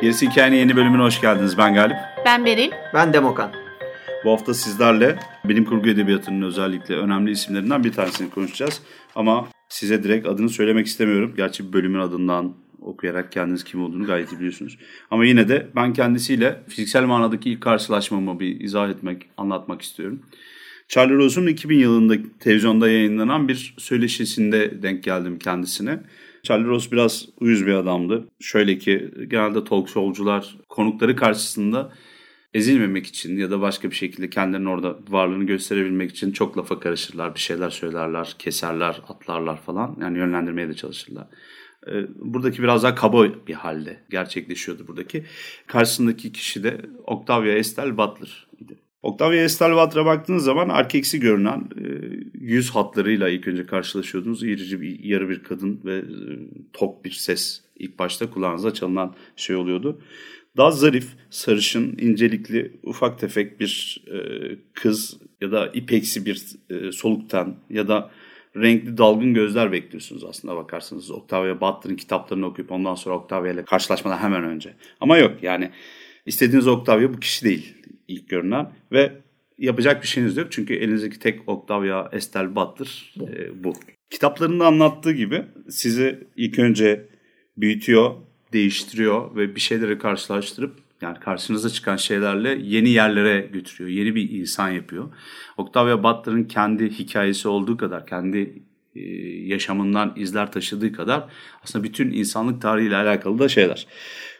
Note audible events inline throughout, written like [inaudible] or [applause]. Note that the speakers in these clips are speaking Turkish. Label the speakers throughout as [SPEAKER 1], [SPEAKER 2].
[SPEAKER 1] Gerisi Hikayenin yeni bölümüne hoş geldiniz. Ben Galip.
[SPEAKER 2] Ben Beril.
[SPEAKER 3] Ben Demokan.
[SPEAKER 1] Bu hafta sizlerle bilim kurgu edebiyatının özellikle önemli isimlerinden bir tanesini konuşacağız. Ama size direkt adını söylemek istemiyorum. Gerçi bölümün adından okuyarak kendiniz kim olduğunu gayet iyi biliyorsunuz. Ama yine de ben kendisiyle fiziksel manadaki ilk karşılaşmamı bir izah etmek, anlatmak istiyorum. Charlie Rose'un 2000 yılında televizyonda yayınlanan bir söyleşisinde denk geldim kendisine. Charlie Rose biraz uyuz bir adamdı. Şöyle ki genelde talk show'cular konukları karşısında ezilmemek için ya da başka bir şekilde kendilerinin orada varlığını gösterebilmek için çok lafa karışırlar. Bir şeyler söylerler, keserler, atlarlar falan. Yani yönlendirmeye de çalışırlar. Ee, buradaki biraz daha kaba bir halde gerçekleşiyordu buradaki. Karşısındaki kişi de Octavia Estelle Butler idi. Octavia Estelle Butler'a baktığınız zaman erkeksi görünen e, yüz hatlarıyla ilk önce karşılaşıyordunuz. İrici bir yarı bir kadın ve e, tok bir ses ilk başta kulağınıza çalınan şey oluyordu. Daha zarif, sarışın, incelikli, ufak tefek bir e, kız ya da ipeksi bir e, soluktan ya da renkli dalgın gözler bekliyorsunuz aslında bakarsanız. Octavia Butler'ın kitaplarını okuyup ondan sonra Octavia ile karşılaşmadan hemen önce. Ama yok yani istediğiniz Octavia bu kişi değil ilk görünen ve yapacak bir şeyiniz yok. Çünkü elinizdeki tek Octavia Estelle Butler bu. E, bu. Kitaplarında anlattığı gibi sizi ilk önce büyütüyor, değiştiriyor ve bir şeyleri karşılaştırıp yani karşınıza çıkan şeylerle yeni yerlere götürüyor. Yeni bir insan yapıyor. Octavia Butler'ın kendi hikayesi olduğu kadar, kendi e, yaşamından izler taşıdığı kadar aslında bütün insanlık tarihiyle alakalı da şeyler.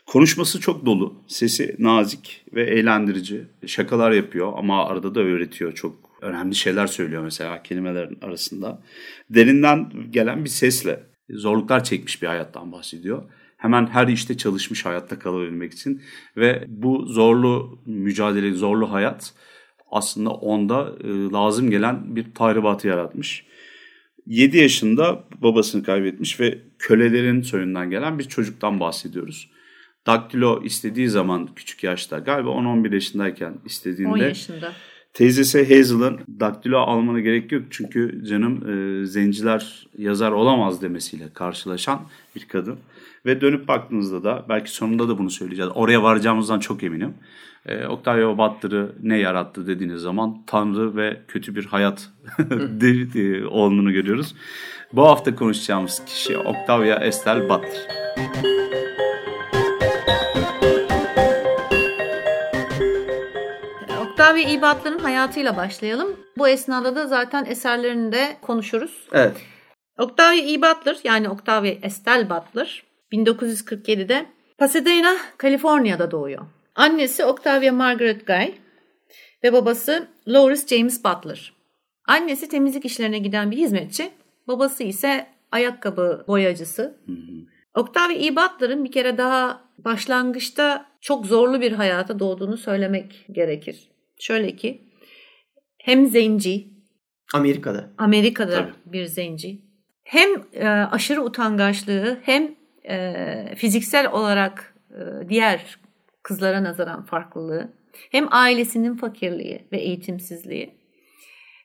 [SPEAKER 1] Konuşması çok dolu, sesi nazik ve eğlendirici. Şakalar yapıyor ama arada da öğretiyor çok önemli şeyler söylüyor mesela kelimelerin arasında. Derinden gelen bir sesle zorluklar çekmiş bir hayattan bahsediyor. Hemen her işte çalışmış hayatta kalabilmek için ve bu zorlu mücadele, zorlu hayat aslında onda e, lazım gelen bir tahribatı yaratmış. 7 yaşında babasını kaybetmiş ve kölelerin soyundan gelen bir çocuktan bahsediyoruz. Daktilo istediği zaman küçük yaşta galiba 10-11 yaşındayken istediğinde 10
[SPEAKER 2] yaşında.
[SPEAKER 1] Teyzesi Hazel'ın daktilo almana gerek yok çünkü canım e, zenciler yazar olamaz demesiyle karşılaşan bir kadın. Ve dönüp baktığınızda da belki sonunda da bunu söyleyeceğiz. Oraya varacağımızdan çok eminim. E, Octavio Butler'ı ne yarattı dediğiniz zaman Tanrı ve kötü bir hayat [laughs] olduğunu görüyoruz. Bu hafta konuşacağımız kişi Octavia Estelle Butler.
[SPEAKER 2] Octavia E. Butler'ın hayatıyla başlayalım. Bu esnada da zaten eserlerini de konuşuruz.
[SPEAKER 3] Evet.
[SPEAKER 2] Octavia E. Butler yani Octavia Estelle Butler 1947'de Pasadena, Kaliforniya'da doğuyor. Annesi Octavia Margaret Guy ve babası Lawrence James Butler. Annesi temizlik işlerine giden bir hizmetçi, babası ise ayakkabı boyacısı. Hı hı. Octavia E. Butler'ın bir kere daha başlangıçta çok zorlu bir hayata doğduğunu söylemek gerekir. Şöyle ki hem zenci,
[SPEAKER 3] Amerika'da.
[SPEAKER 2] Amerika'da Tabii. bir zenci. Hem e, aşırı utangaçlığı hem e, fiziksel olarak e, diğer kızlara nazaran farklılığı, hem ailesinin fakirliği ve eğitimsizliği,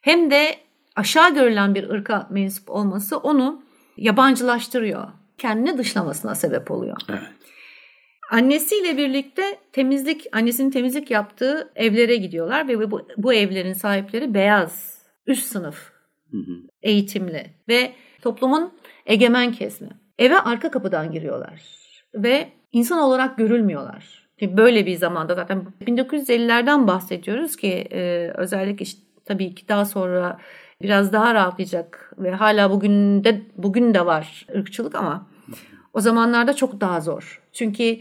[SPEAKER 2] hem de aşağı görülen bir ırka mensup olması onu yabancılaştırıyor. Kendini dışlamasına sebep oluyor.
[SPEAKER 1] Evet.
[SPEAKER 2] Annesiyle birlikte temizlik, annesinin temizlik yaptığı evlere gidiyorlar ve bu, bu evlerin sahipleri beyaz, üst sınıf, hı hı. eğitimli ve toplumun egemen kesimi. Eve arka kapıdan giriyorlar ve insan olarak görülmüyorlar. Böyle bir zamanda zaten 1950'lerden bahsediyoruz ki e, özellikle işte, tabii ki daha sonra biraz daha rahatlayacak ve hala bugün de bugün de var ırkçılık ama o zamanlarda çok daha zor. Çünkü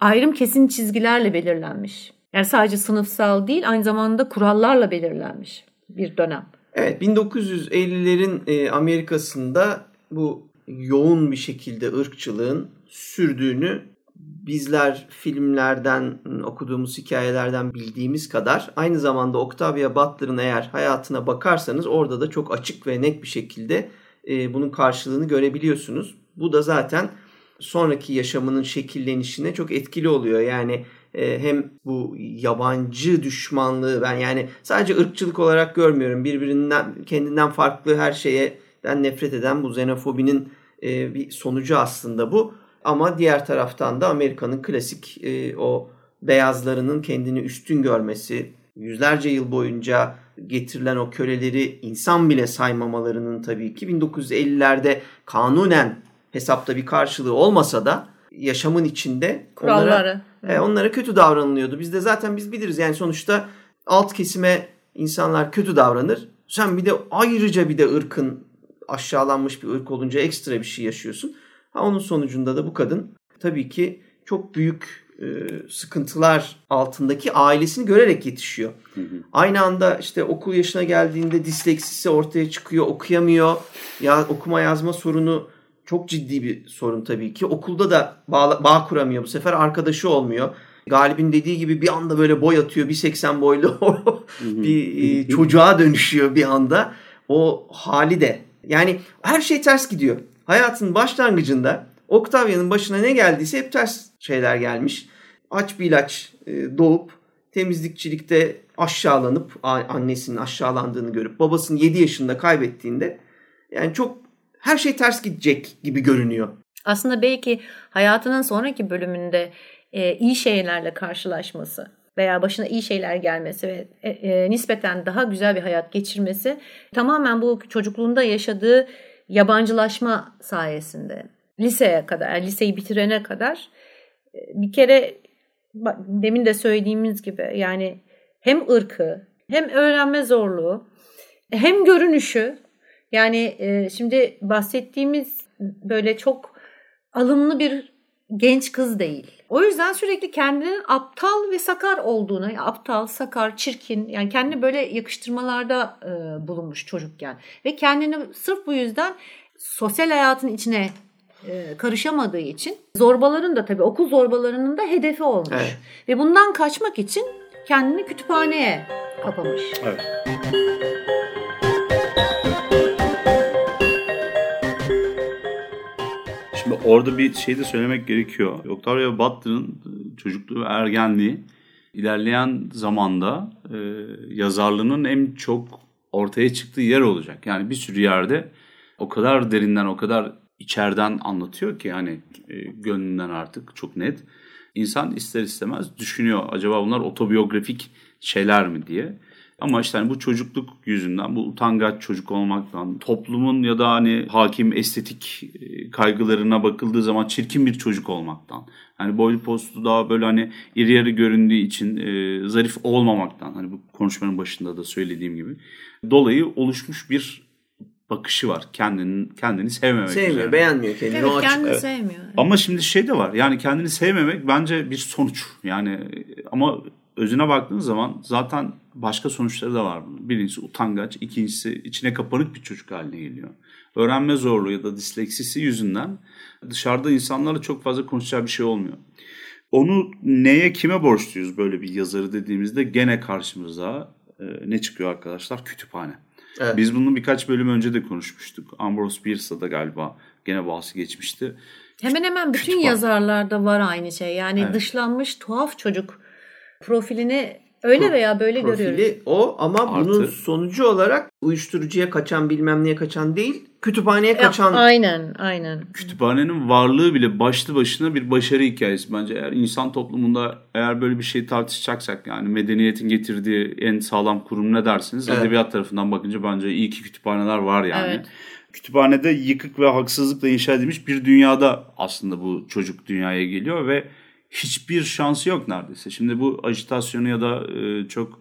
[SPEAKER 2] ayrım kesin çizgilerle belirlenmiş. Yani sadece sınıfsal değil aynı zamanda kurallarla belirlenmiş bir dönem.
[SPEAKER 3] Evet 1950'lerin e, Amerika'sında bu yoğun bir şekilde ırkçılığın sürdüğünü bizler filmlerden okuduğumuz hikayelerden bildiğimiz kadar aynı zamanda Octavia Butler'ın eğer hayatına bakarsanız orada da çok açık ve net bir şekilde e, bunun karşılığını görebiliyorsunuz. Bu da zaten sonraki yaşamının şekillenişine çok etkili oluyor. Yani e, hem bu yabancı düşmanlığı ben yani sadece ırkçılık olarak görmüyorum. Birbirinden kendinden farklı her şeyden nefret eden bu xenofobinin e, bir sonucu aslında bu. Ama diğer taraftan da Amerika'nın klasik e, o beyazlarının kendini üstün görmesi, yüzlerce yıl boyunca getirilen o köleleri insan bile saymamalarının tabii ki 1950'lerde kanunen hesapta bir karşılığı olmasa da yaşamın içinde
[SPEAKER 2] Kuralları.
[SPEAKER 3] onlara, e, onlara kötü davranılıyordu. Biz de zaten biz biliriz yani sonuçta alt kesime insanlar kötü davranır. Sen bir de ayrıca bir de ırkın aşağılanmış bir ırk olunca ekstra bir şey yaşıyorsun. Ha, onun sonucunda da bu kadın tabii ki çok büyük e, sıkıntılar altındaki ailesini görerek yetişiyor. Hı hı. Aynı anda işte okul yaşına geldiğinde disleksisi ortaya çıkıyor, okuyamıyor. Ya okuma yazma sorunu çok ciddi bir sorun tabii ki. Okulda da bağ, bağ kuramıyor bu sefer arkadaşı olmuyor. Galip'in dediği gibi bir anda böyle boy atıyor. 1.80 boylu [laughs] bir e, çocuğa dönüşüyor bir anda. O hali de. Yani her şey ters gidiyor. Hayatın başlangıcında Octavia'nın başına ne geldiyse hep ters şeyler gelmiş. Aç bir ilaç e, doğup temizlikçilikte aşağılanıp annesinin aşağılandığını görüp babasını 7 yaşında kaybettiğinde yani çok her şey ters gidecek gibi görünüyor.
[SPEAKER 2] Aslında belki hayatının sonraki bölümünde e, iyi şeylerle karşılaşması veya başına iyi şeyler gelmesi ve e, e, nispeten daha güzel bir hayat geçirmesi tamamen bu çocukluğunda yaşadığı yabancılaşma sayesinde liseye kadar, yani liseyi bitirene kadar e, bir kere demin de söylediğimiz gibi yani hem ırkı hem öğrenme zorluğu hem görünüşü yani e, şimdi bahsettiğimiz böyle çok alımlı bir genç kız değil. O yüzden sürekli kendinin aptal ve sakar olduğunu, yani aptal, sakar, çirkin yani kendini böyle yakıştırmalarda e, bulunmuş çocukken ve kendini sırf bu yüzden sosyal hayatın içine e, karışamadığı için zorbaların da tabii okul zorbalarının da hedefi olmuş. Evet. Ve bundan kaçmak için kendini kütüphaneye kapamış. Evet.
[SPEAKER 1] Orada bir şey de söylemek gerekiyor. Octavia Butler'ın çocukluğu ergenliği ilerleyen zamanda e, yazarlığının en çok ortaya çıktığı yer olacak. Yani bir sürü yerde o kadar derinden, o kadar içeriden anlatıyor ki hani e, gönlünden artık çok net. İnsan ister istemez düşünüyor acaba bunlar otobiyografik şeyler mi diye. Ama işte hani bu çocukluk yüzünden, bu utangaç çocuk olmaktan, toplumun ya da hani hakim estetik e, kaygılarına bakıldığı zaman çirkin bir çocuk olmaktan. Hani boylu postu daha böyle hani iri yarı göründüğü için e, zarif olmamaktan. Hani bu konuşmanın başında da söylediğim gibi. Dolayı oluşmuş bir bakışı var. Kendini kendini sevmemek
[SPEAKER 3] Sevmiyor, üzerine. beğenmiyor kendini.
[SPEAKER 2] Evet, kendini evet. sevmiyor.
[SPEAKER 1] Ama şimdi şey de var. Yani kendini sevmemek bence bir sonuç. Yani ama özüne baktığın zaman zaten başka sonuçları da var bunun. Birincisi utangaç, ikincisi içine kapanık bir çocuk haline geliyor. Öğrenme zorluğu ya da disleksisi yüzünden dışarıda insanlarla çok fazla konuşacağı bir şey olmuyor. Onu neye kime borçluyuz böyle bir yazarı dediğimizde gene karşımıza e, ne çıkıyor arkadaşlar? Kütüphane. Evet. Biz bunu birkaç bölüm önce de konuşmuştuk. Ambrose Bierce'a da galiba gene bahsi geçmişti.
[SPEAKER 2] Hemen hemen bütün Kütüphane. yazarlarda var aynı şey. Yani evet. dışlanmış tuhaf çocuk profilini öyle veya böyle
[SPEAKER 3] Profili
[SPEAKER 2] görüyoruz.
[SPEAKER 3] o ama Artı. bunun sonucu olarak uyuşturucuya kaçan bilmem neye kaçan değil kütüphaneye kaçan.
[SPEAKER 2] Ya, aynen aynen.
[SPEAKER 1] Kütüphanenin varlığı bile başlı başına bir başarı hikayesi bence. Eğer insan toplumunda eğer böyle bir şey tartışacaksak yani medeniyetin getirdiği en sağlam kurum ne dersiniz? Evet. Edebiyat tarafından bakınca bence iyi ki kütüphaneler var yani. Evet. Kütüphanede yıkık ve haksızlıkla inşa edilmiş bir dünyada aslında bu çocuk dünyaya geliyor ve hiçbir şansı yok neredeyse. Şimdi bu ajitasyonu ya da e, çok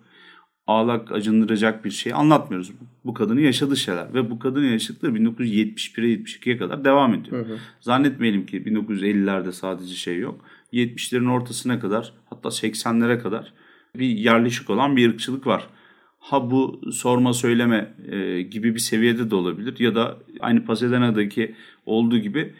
[SPEAKER 1] ağlak acındıracak bir şey anlatmıyoruz. Bu kadının yaşadığı şeyler ve bu kadının yaşadıkları 1971'e 72'ye kadar devam ediyor. Hı hı. Zannetmeyelim ki 1950'lerde sadece şey yok. 70'lerin ortasına kadar hatta 80'lere kadar bir yerleşik olan bir ırkçılık var. Ha bu sorma söyleme e, gibi bir seviyede de olabilir ya da aynı Pasadena'daki olduğu gibi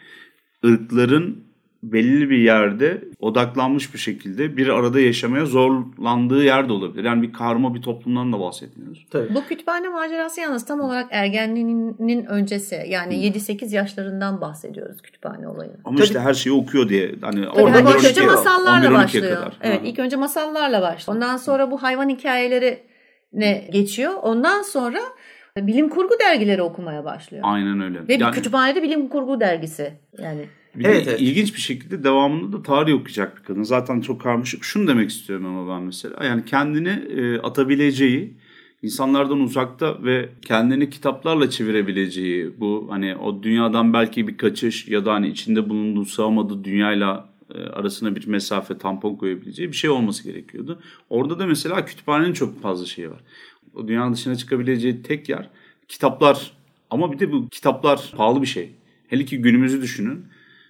[SPEAKER 1] ırkların belli bir yerde odaklanmış bir şekilde bir arada yaşamaya zorlandığı yerde olabilir. Yani bir karma bir toplumdan da bahsetmiyoruz.
[SPEAKER 2] Tabii. Bu kütüphane macerası yalnız tam olarak ergenliğinin öncesi. Yani hmm. 7-8 yaşlarından bahsediyoruz kütüphane olayı.
[SPEAKER 1] Ama Tabii. işte her şeyi okuyor diye. Hani
[SPEAKER 2] Tabii orada ilk önce masallarla başlıyor. Kadar. Evet, ha. ilk önce masallarla başlıyor. Ondan sonra bu hayvan hikayeleri ne geçiyor. Ondan sonra bilim kurgu dergileri okumaya başlıyor.
[SPEAKER 1] Aynen öyle.
[SPEAKER 2] Ve yani, bir kütüphanede bilim kurgu dergisi yani.
[SPEAKER 1] Bir evet, evet. ilginç bir şekilde devamında da tarih okuyacak bir kadın. Zaten çok karmaşık. Şunu demek istiyorum ama ben mesela. Yani kendini e, atabileceği, insanlardan uzakta ve kendini kitaplarla çevirebileceği bu hani o dünyadan belki bir kaçış ya da hani içinde bulunduğu sığamadığı dünyayla e, arasına bir mesafe tampon koyabileceği bir şey olması gerekiyordu. Orada da mesela kütüphanenin çok fazla şeyi var. O dünyanın dışına çıkabileceği tek yer kitaplar ama bir de bu kitaplar pahalı bir şey. Hele ki günümüzü düşünün.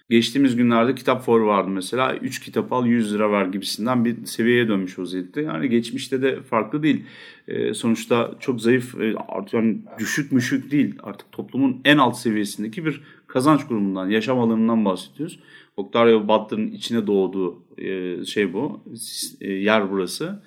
[SPEAKER 1] Geçtiğimiz günlerde kitap for vardı mesela. 3 kitap al 100 lira ver gibisinden bir seviyeye dönmüş vaziyette. Yani geçmişte de farklı değil. Ee, sonuçta çok zayıf, e, yani düşük müşük değil. Artık toplumun en alt seviyesindeki bir kazanç kurumundan, yaşam alanından bahsediyoruz. Octavio Butler'ın içine doğduğu e, şey bu, e, yer burası.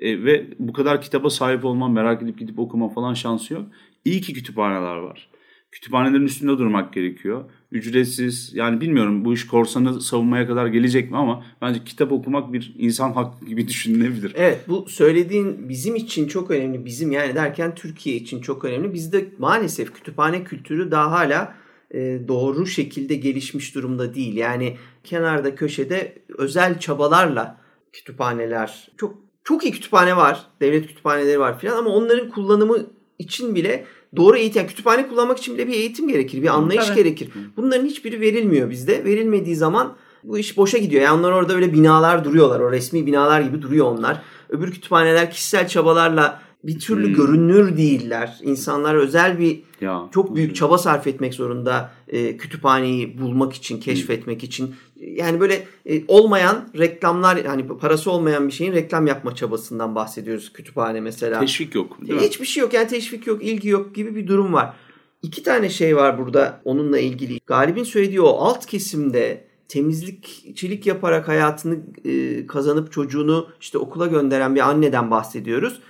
[SPEAKER 1] Ve bu kadar kitaba sahip olman, merak edip gidip okuma falan şansı yok. İyi ki kütüphaneler var. Kütüphanelerin üstünde durmak gerekiyor. Ücretsiz yani bilmiyorum bu iş korsanı savunmaya kadar gelecek mi ama bence kitap okumak bir insan hakkı gibi [laughs] düşünülebilir.
[SPEAKER 3] Evet bu söylediğin bizim için çok önemli. Bizim yani derken Türkiye için çok önemli. Bizde maalesef kütüphane kültürü daha hala e, doğru şekilde gelişmiş durumda değil. Yani kenarda köşede özel çabalarla kütüphaneler çok çok iyi kütüphane var. Devlet kütüphaneleri var filan ama onların kullanımı için bile doğru eğitim, yani kütüphane kullanmak için bile bir eğitim gerekir, bir anlayış Tabii. gerekir. Bunların hiçbiri verilmiyor bizde. Verilmediği zaman bu iş boşa gidiyor. Yani onlar orada öyle binalar duruyorlar. O resmi binalar gibi duruyor onlar. Öbür kütüphaneler kişisel çabalarla bir türlü hmm. görünür değiller. İnsanlar özel bir ya, çok büyük çaba sarf etmek zorunda e, kütüphaneyi bulmak için, keşfetmek hmm. için. Yani böyle e, olmayan reklamlar hani parası olmayan bir şeyin reklam yapma çabasından bahsediyoruz kütüphane mesela.
[SPEAKER 1] Teşvik yok.
[SPEAKER 3] Değil Hiçbir mi? şey yok yani teşvik yok, ilgi yok gibi bir durum var. İki tane şey var burada onunla ilgili. Galip'in söylediği o alt kesimde temizlikçilik yaparak hayatını e, kazanıp çocuğunu işte okula gönderen bir anneden bahsediyoruz.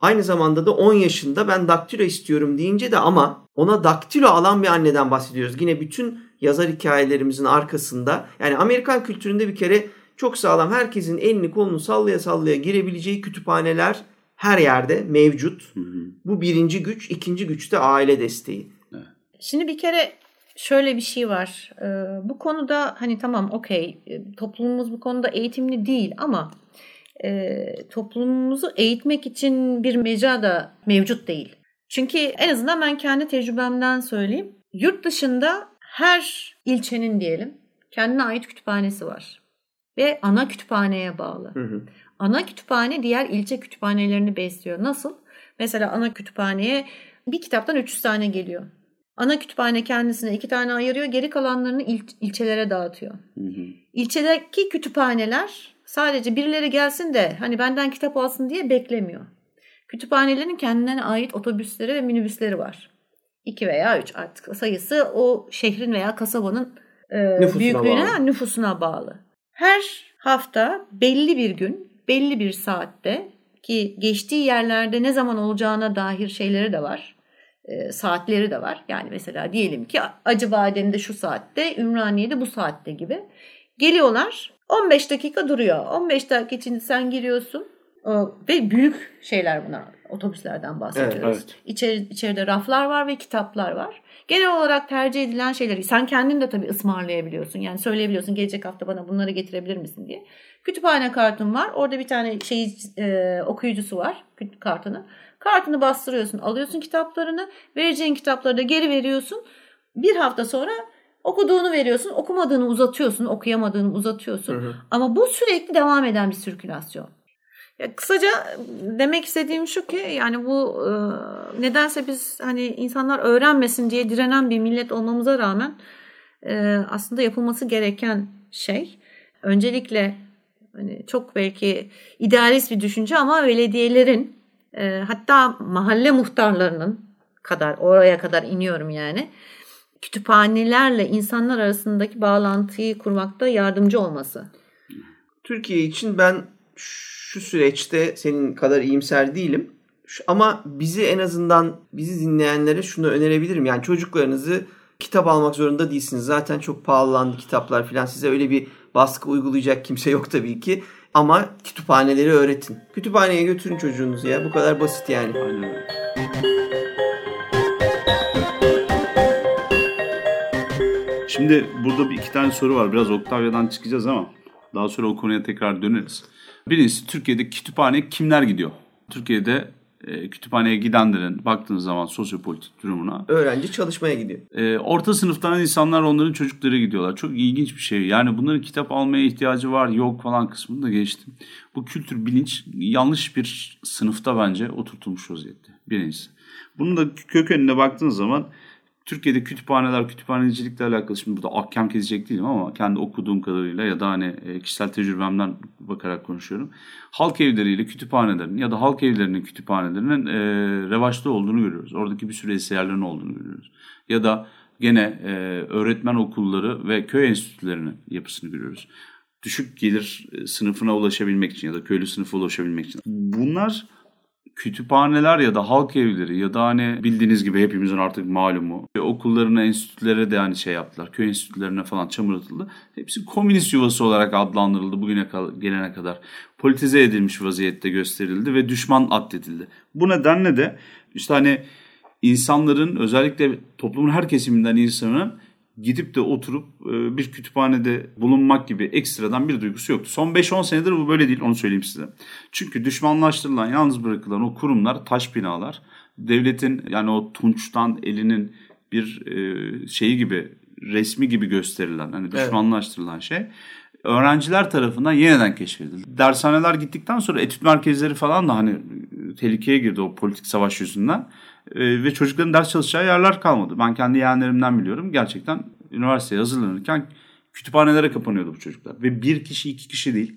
[SPEAKER 3] Aynı zamanda da 10 yaşında ben daktilo istiyorum deyince de ama ona daktilo alan bir anneden bahsediyoruz. Yine bütün yazar hikayelerimizin arkasında yani Amerikan kültüründe bir kere çok sağlam herkesin elini kolunu sallaya sallaya girebileceği kütüphaneler her yerde mevcut. Hı hı. Bu birinci güç. ikinci güç de aile desteği.
[SPEAKER 2] Şimdi bir kere şöyle bir şey var. Ee, bu konuda hani tamam okey toplumumuz bu konuda eğitimli değil ama e, toplumumuzu eğitmek için bir mecra da mevcut değil. Çünkü en azından ben kendi tecrübemden söyleyeyim. Yurt dışında her ilçenin diyelim kendine ait kütüphanesi var. Ve ana kütüphaneye bağlı. Hı hı. Ana kütüphane diğer ilçe kütüphanelerini besliyor. Nasıl? Mesela ana kütüphaneye bir kitaptan 300 tane geliyor. Ana kütüphane kendisine iki tane ayırıyor. Geri kalanlarını il, ilçelere dağıtıyor. Hı hı. İlçedeki kütüphaneler Sadece birileri gelsin de hani benden kitap alsın diye beklemiyor. Kütüphanelerin kendine ait otobüsleri ve minibüsleri var. İki veya üç artık sayısı o şehrin veya kasabanın e, nüfusuna büyüklüğüne bağlı. nüfusuna bağlı. Her hafta belli bir gün, belli bir saatte ki geçtiği yerlerde ne zaman olacağına dair şeyleri de var. E, saatleri de var. Yani mesela diyelim ki Acıbadem'de şu saatte, Ümraniye'de bu saatte gibi. Geliyorlar 15 dakika duruyor. 15 dakika içinde sen giriyorsun ve büyük şeyler bunlar. Otobüslerden bahsediyoruz. Evet, evet. İçeri, içeride raflar var ve kitaplar var. Genel olarak tercih edilen şeyleri sen kendin de tabii ısmarlayabiliyorsun. Yani söyleyebiliyorsun gelecek hafta bana bunları getirebilir misin diye. Kütüphane kartın var. Orada bir tane şey e, okuyucusu var kartını. Kartını bastırıyorsun, alıyorsun kitaplarını. Vereceğin kitapları da geri veriyorsun. Bir hafta sonra Okuduğunu veriyorsun, okumadığını uzatıyorsun, okuyamadığını uzatıyorsun. Hı hı. Ama bu sürekli devam eden bir sirkülasyon. Ya kısaca demek istediğim şu ki yani bu e, nedense biz hani insanlar öğrenmesin diye direnen bir millet olmamıza rağmen e, aslında yapılması gereken şey öncelikle hani çok belki idealist bir düşünce ama belediyelerin e, hatta mahalle muhtarlarının kadar oraya kadar iniyorum yani kütüphanelerle insanlar arasındaki bağlantıyı kurmakta yardımcı olması.
[SPEAKER 3] Türkiye için ben şu süreçte senin kadar iyimser değilim. Ama bizi en azından bizi dinleyenlere şunu önerebilirim. Yani çocuklarınızı kitap almak zorunda değilsiniz. Zaten çok pahalandı kitaplar falan. Size öyle bir baskı uygulayacak kimse yok tabii ki. Ama kütüphaneleri öğretin. Kütüphaneye götürün çocuğunuzu ya. Bu kadar basit yani.
[SPEAKER 1] Şimdi burada bir iki tane soru var. Biraz Octavia'dan çıkacağız ama daha sonra o konuya tekrar döneriz. Birincisi Türkiye'de kütüphane kimler gidiyor? Türkiye'de e, kütüphaneye gidenlerin baktığınız zaman sosyopolitik durumuna.
[SPEAKER 3] Öğrenci çalışmaya gidiyor.
[SPEAKER 1] E, orta sınıftan insanlar onların çocukları gidiyorlar. Çok ilginç bir şey. Yani bunların kitap almaya ihtiyacı var yok falan kısmını da geçtim. Bu kültür bilinç yanlış bir sınıfta bence oturtulmuş vaziyette. Birincisi. Bunun da kökenine baktığınız zaman Türkiye'de kütüphaneler, kütüphanecilikle alakalı şimdi burada ahkam kesecek değilim ama kendi okuduğum kadarıyla ya da hani e, kişisel tecrübemden bakarak konuşuyorum. Halk evleriyle kütüphanelerin ya da halk evlerinin kütüphanelerinin e, revaçta olduğunu görüyoruz. Oradaki bir sürü eserlerin olduğunu görüyoruz. Ya da gene e, öğretmen okulları ve köy enstitülerinin yapısını görüyoruz. Düşük gelir e, sınıfına ulaşabilmek için ya da köylü sınıfa ulaşabilmek için. Bunlar kütüphaneler ya da halk evleri ya da hani bildiğiniz gibi hepimizin artık malumu okullarına, enstitülere de hani şey yaptılar. Köy enstitülerine falan çamur atıldı. Hepsi komünist yuvası olarak adlandırıldı bugüne gelene kadar. Politize edilmiş vaziyette gösterildi ve düşman addedildi. Bu nedenle de işte hani insanların özellikle toplumun her kesiminden insanın gidip de oturup e, bir kütüphanede bulunmak gibi ekstradan bir duygusu yoktu. Son 5-10 senedir bu böyle değil onu söyleyeyim size. Çünkü düşmanlaştırılan, yalnız bırakılan o kurumlar taş binalar. Devletin yani o tunçtan elinin bir e, şeyi gibi resmi gibi gösterilen hani düşmanlaştırılan evet. şey öğrenciler tarafından yeniden keşfedildi. Dershaneler gittikten sonra etüt merkezleri falan da hani tehlikeye girdi o politik savaş yüzünden. E, ve çocukların ders çalışacağı yerler kalmadı. Ben kendi yeğenlerimden biliyorum. Gerçekten üniversiteye hazırlanırken kütüphanelere kapanıyordu bu çocuklar. Ve bir kişi iki kişi değil.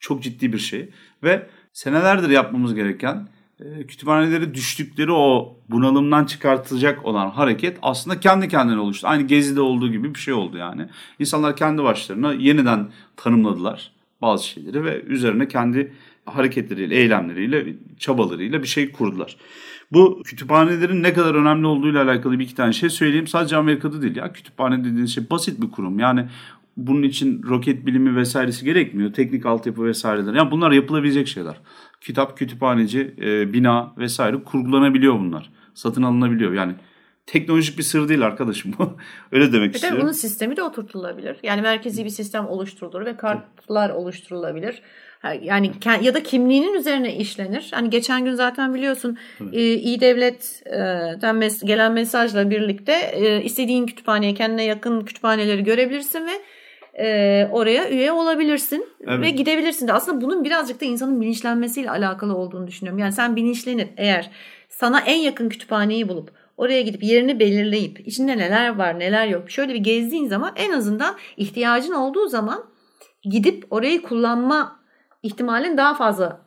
[SPEAKER 1] Çok ciddi bir şey. Ve senelerdir yapmamız gereken e, kütüphaneleri düştükleri o bunalımdan çıkartılacak olan hareket aslında kendi kendine oluştu. Aynı Gezi'de olduğu gibi bir şey oldu yani. İnsanlar kendi başlarına yeniden tanımladılar bazı şeyleri ve üzerine kendi hareketleriyle, eylemleriyle, çabalarıyla bir şey kurdular. Bu kütüphanelerin ne kadar önemli olduğuyla alakalı bir iki tane şey söyleyeyim. Sadece Amerika'da değil ya. Kütüphane dediğiniz şey basit bir kurum. Yani bunun için roket bilimi vesairesi gerekmiyor. Teknik altyapı vesaireler. Yani bunlar yapılabilecek şeyler. Kitap, kütüphaneci, e, bina vesaire kurgulanabiliyor bunlar. Satın alınabiliyor. Yani teknolojik bir sır değil arkadaşım bu. [laughs] Öyle demek
[SPEAKER 2] bir
[SPEAKER 1] istiyorum.
[SPEAKER 2] bunun sistemi de oturtulabilir. Yani merkezi bir sistem oluşturulur ve kartlar oluşturulabilir. Yani ya da kimliğinin üzerine işlenir. Hani geçen gün zaten biliyorsun e, iyi devletten mes- gelen mesajla birlikte e, istediğin kütüphaneye kendine yakın kütüphaneleri görebilirsin ve e, oraya üye olabilirsin evet. ve gidebilirsin de. Aslında bunun birazcık da insanın bilinçlenmesiyle alakalı olduğunu düşünüyorum. Yani sen bilinçlenip eğer sana en yakın kütüphaneyi bulup oraya gidip yerini belirleyip içinde neler var neler yok şöyle bir gezdiğin zaman en azından ihtiyacın olduğu zaman gidip orayı kullanma ihtimalin daha fazla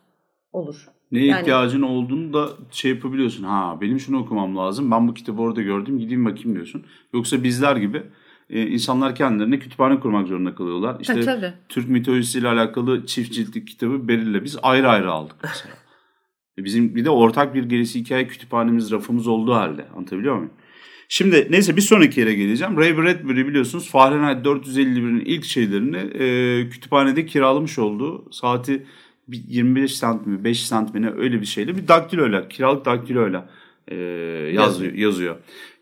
[SPEAKER 2] olur.
[SPEAKER 1] Neye yani, ihtiyacın olduğunu da şey yapabiliyorsun. Ha benim şunu okumam lazım. Ben bu kitabı orada gördüm. Gideyim bakayım diyorsun. Yoksa bizler gibi e, insanlar kendilerine kütüphane kurmak zorunda kalıyorlar. İşte
[SPEAKER 2] ha, tabii.
[SPEAKER 1] Türk mitolojisiyle alakalı çift ciltlik kitabı Beril'le biz ayrı ayrı aldık mesela. E, bizim bir de ortak bir gerisi hikaye kütüphanemiz, rafımız olduğu halde. Anlatabiliyor muyum? Şimdi neyse bir sonraki yere geleceğim. Ray Bradbury biliyorsunuz Fahrenheit 451'in ilk şeylerini e, kütüphanede kiralamış olduğu saati 25 cent mi 5 cent mi ne öyle bir şeyle bir daktiloyla kiralık daktiloyla e, yazıyor, yazıyor.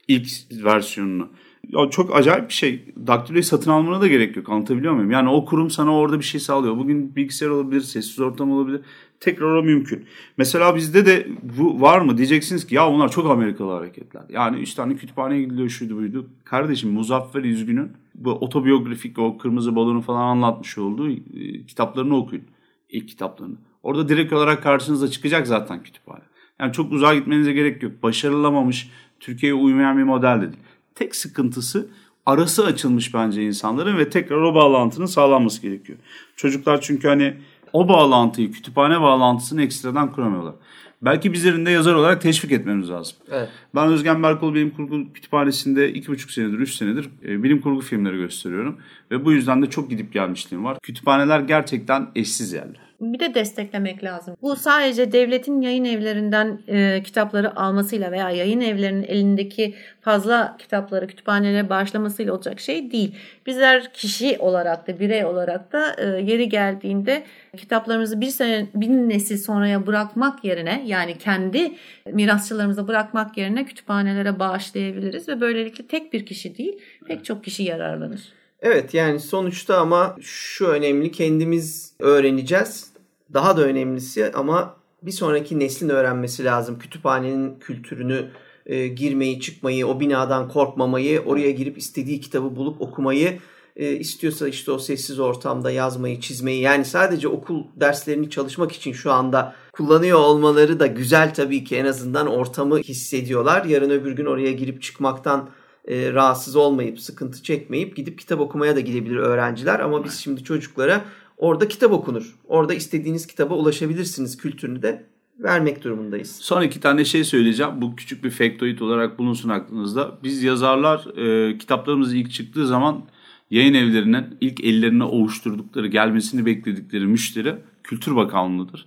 [SPEAKER 1] İlk versiyonunu. Ya çok acayip bir şey. Daktiloyu satın almana da gerek yok. Anlatabiliyor muyum? Yani o kurum sana orada bir şey sağlıyor. Bugün bilgisayar olabilir, sessiz ortam olabilir tekrar o mümkün. Mesela bizde de bu var mı? Diyeceksiniz ki ya onlar çok Amerikalı hareketler. Yani işte hani kütüphaneye gidiliyor şuydu buydu. Kardeşim Muzaffer İzgün'ün bu otobiyografik o kırmızı balonu falan anlatmış olduğu e, kitaplarını okuyun. İlk kitaplarını. Orada direkt olarak karşınıza çıkacak zaten kütüphane. Yani çok uzağa gitmenize gerek yok. Başarılamamış, Türkiye'ye uymayan bir model değil. Tek sıkıntısı arası açılmış bence insanların ve tekrar o bağlantının sağlanması gerekiyor. Çocuklar çünkü hani o bağlantıyı, kütüphane bağlantısını ekstradan kuramıyorlar. belki bizlerin de yazar olarak teşvik etmemiz lazım.
[SPEAKER 3] Evet.
[SPEAKER 1] Ben Özgen Berkol Bilim Kurgu Kütüphanesi'nde iki buçuk senedir, üç senedir e, bilim kurgu filmleri gösteriyorum. Ve bu yüzden de çok gidip gelmişliğim var. Kütüphaneler gerçekten eşsiz yerler.
[SPEAKER 2] Bir de desteklemek lazım. Bu sadece devletin yayın evlerinden e, kitapları almasıyla veya yayın evlerinin elindeki fazla kitapları kütüphanelere bağışlamasıyla olacak şey değil. Bizler kişi olarak da birey olarak da e, yeri geldiğinde kitaplarımızı bir sene bir nesil sonraya bırakmak yerine yani kendi mirasçılarımıza bırakmak yerine kütüphanelere bağışlayabiliriz ve böylelikle tek bir kişi değil pek çok kişi yararlanır.
[SPEAKER 3] Evet yani sonuçta ama şu önemli kendimiz öğreneceğiz. Daha da önemlisi ama bir sonraki neslin öğrenmesi lazım. Kütüphanenin kültürünü e, girmeyi, çıkmayı, o binadan korkmamayı, oraya girip istediği kitabı bulup okumayı e, istiyorsa işte o sessiz ortamda yazmayı, çizmeyi yani sadece okul derslerini çalışmak için şu anda kullanıyor olmaları da güzel tabii ki en azından ortamı hissediyorlar. Yarın öbür gün oraya girip çıkmaktan e, rahatsız olmayıp, sıkıntı çekmeyip gidip kitap okumaya da gidebilir öğrenciler. Ama biz şimdi çocuklara orada kitap okunur. Orada istediğiniz kitaba ulaşabilirsiniz kültürünü de vermek durumundayız.
[SPEAKER 1] Son iki tane şey söyleyeceğim. Bu küçük bir faktoid olarak bulunsun aklınızda. Biz yazarlar e, kitaplarımız ilk çıktığı zaman yayın evlerinin ilk ellerine ovuşturdukları, gelmesini bekledikleri müşteri Kültür Bakanlığı'dır.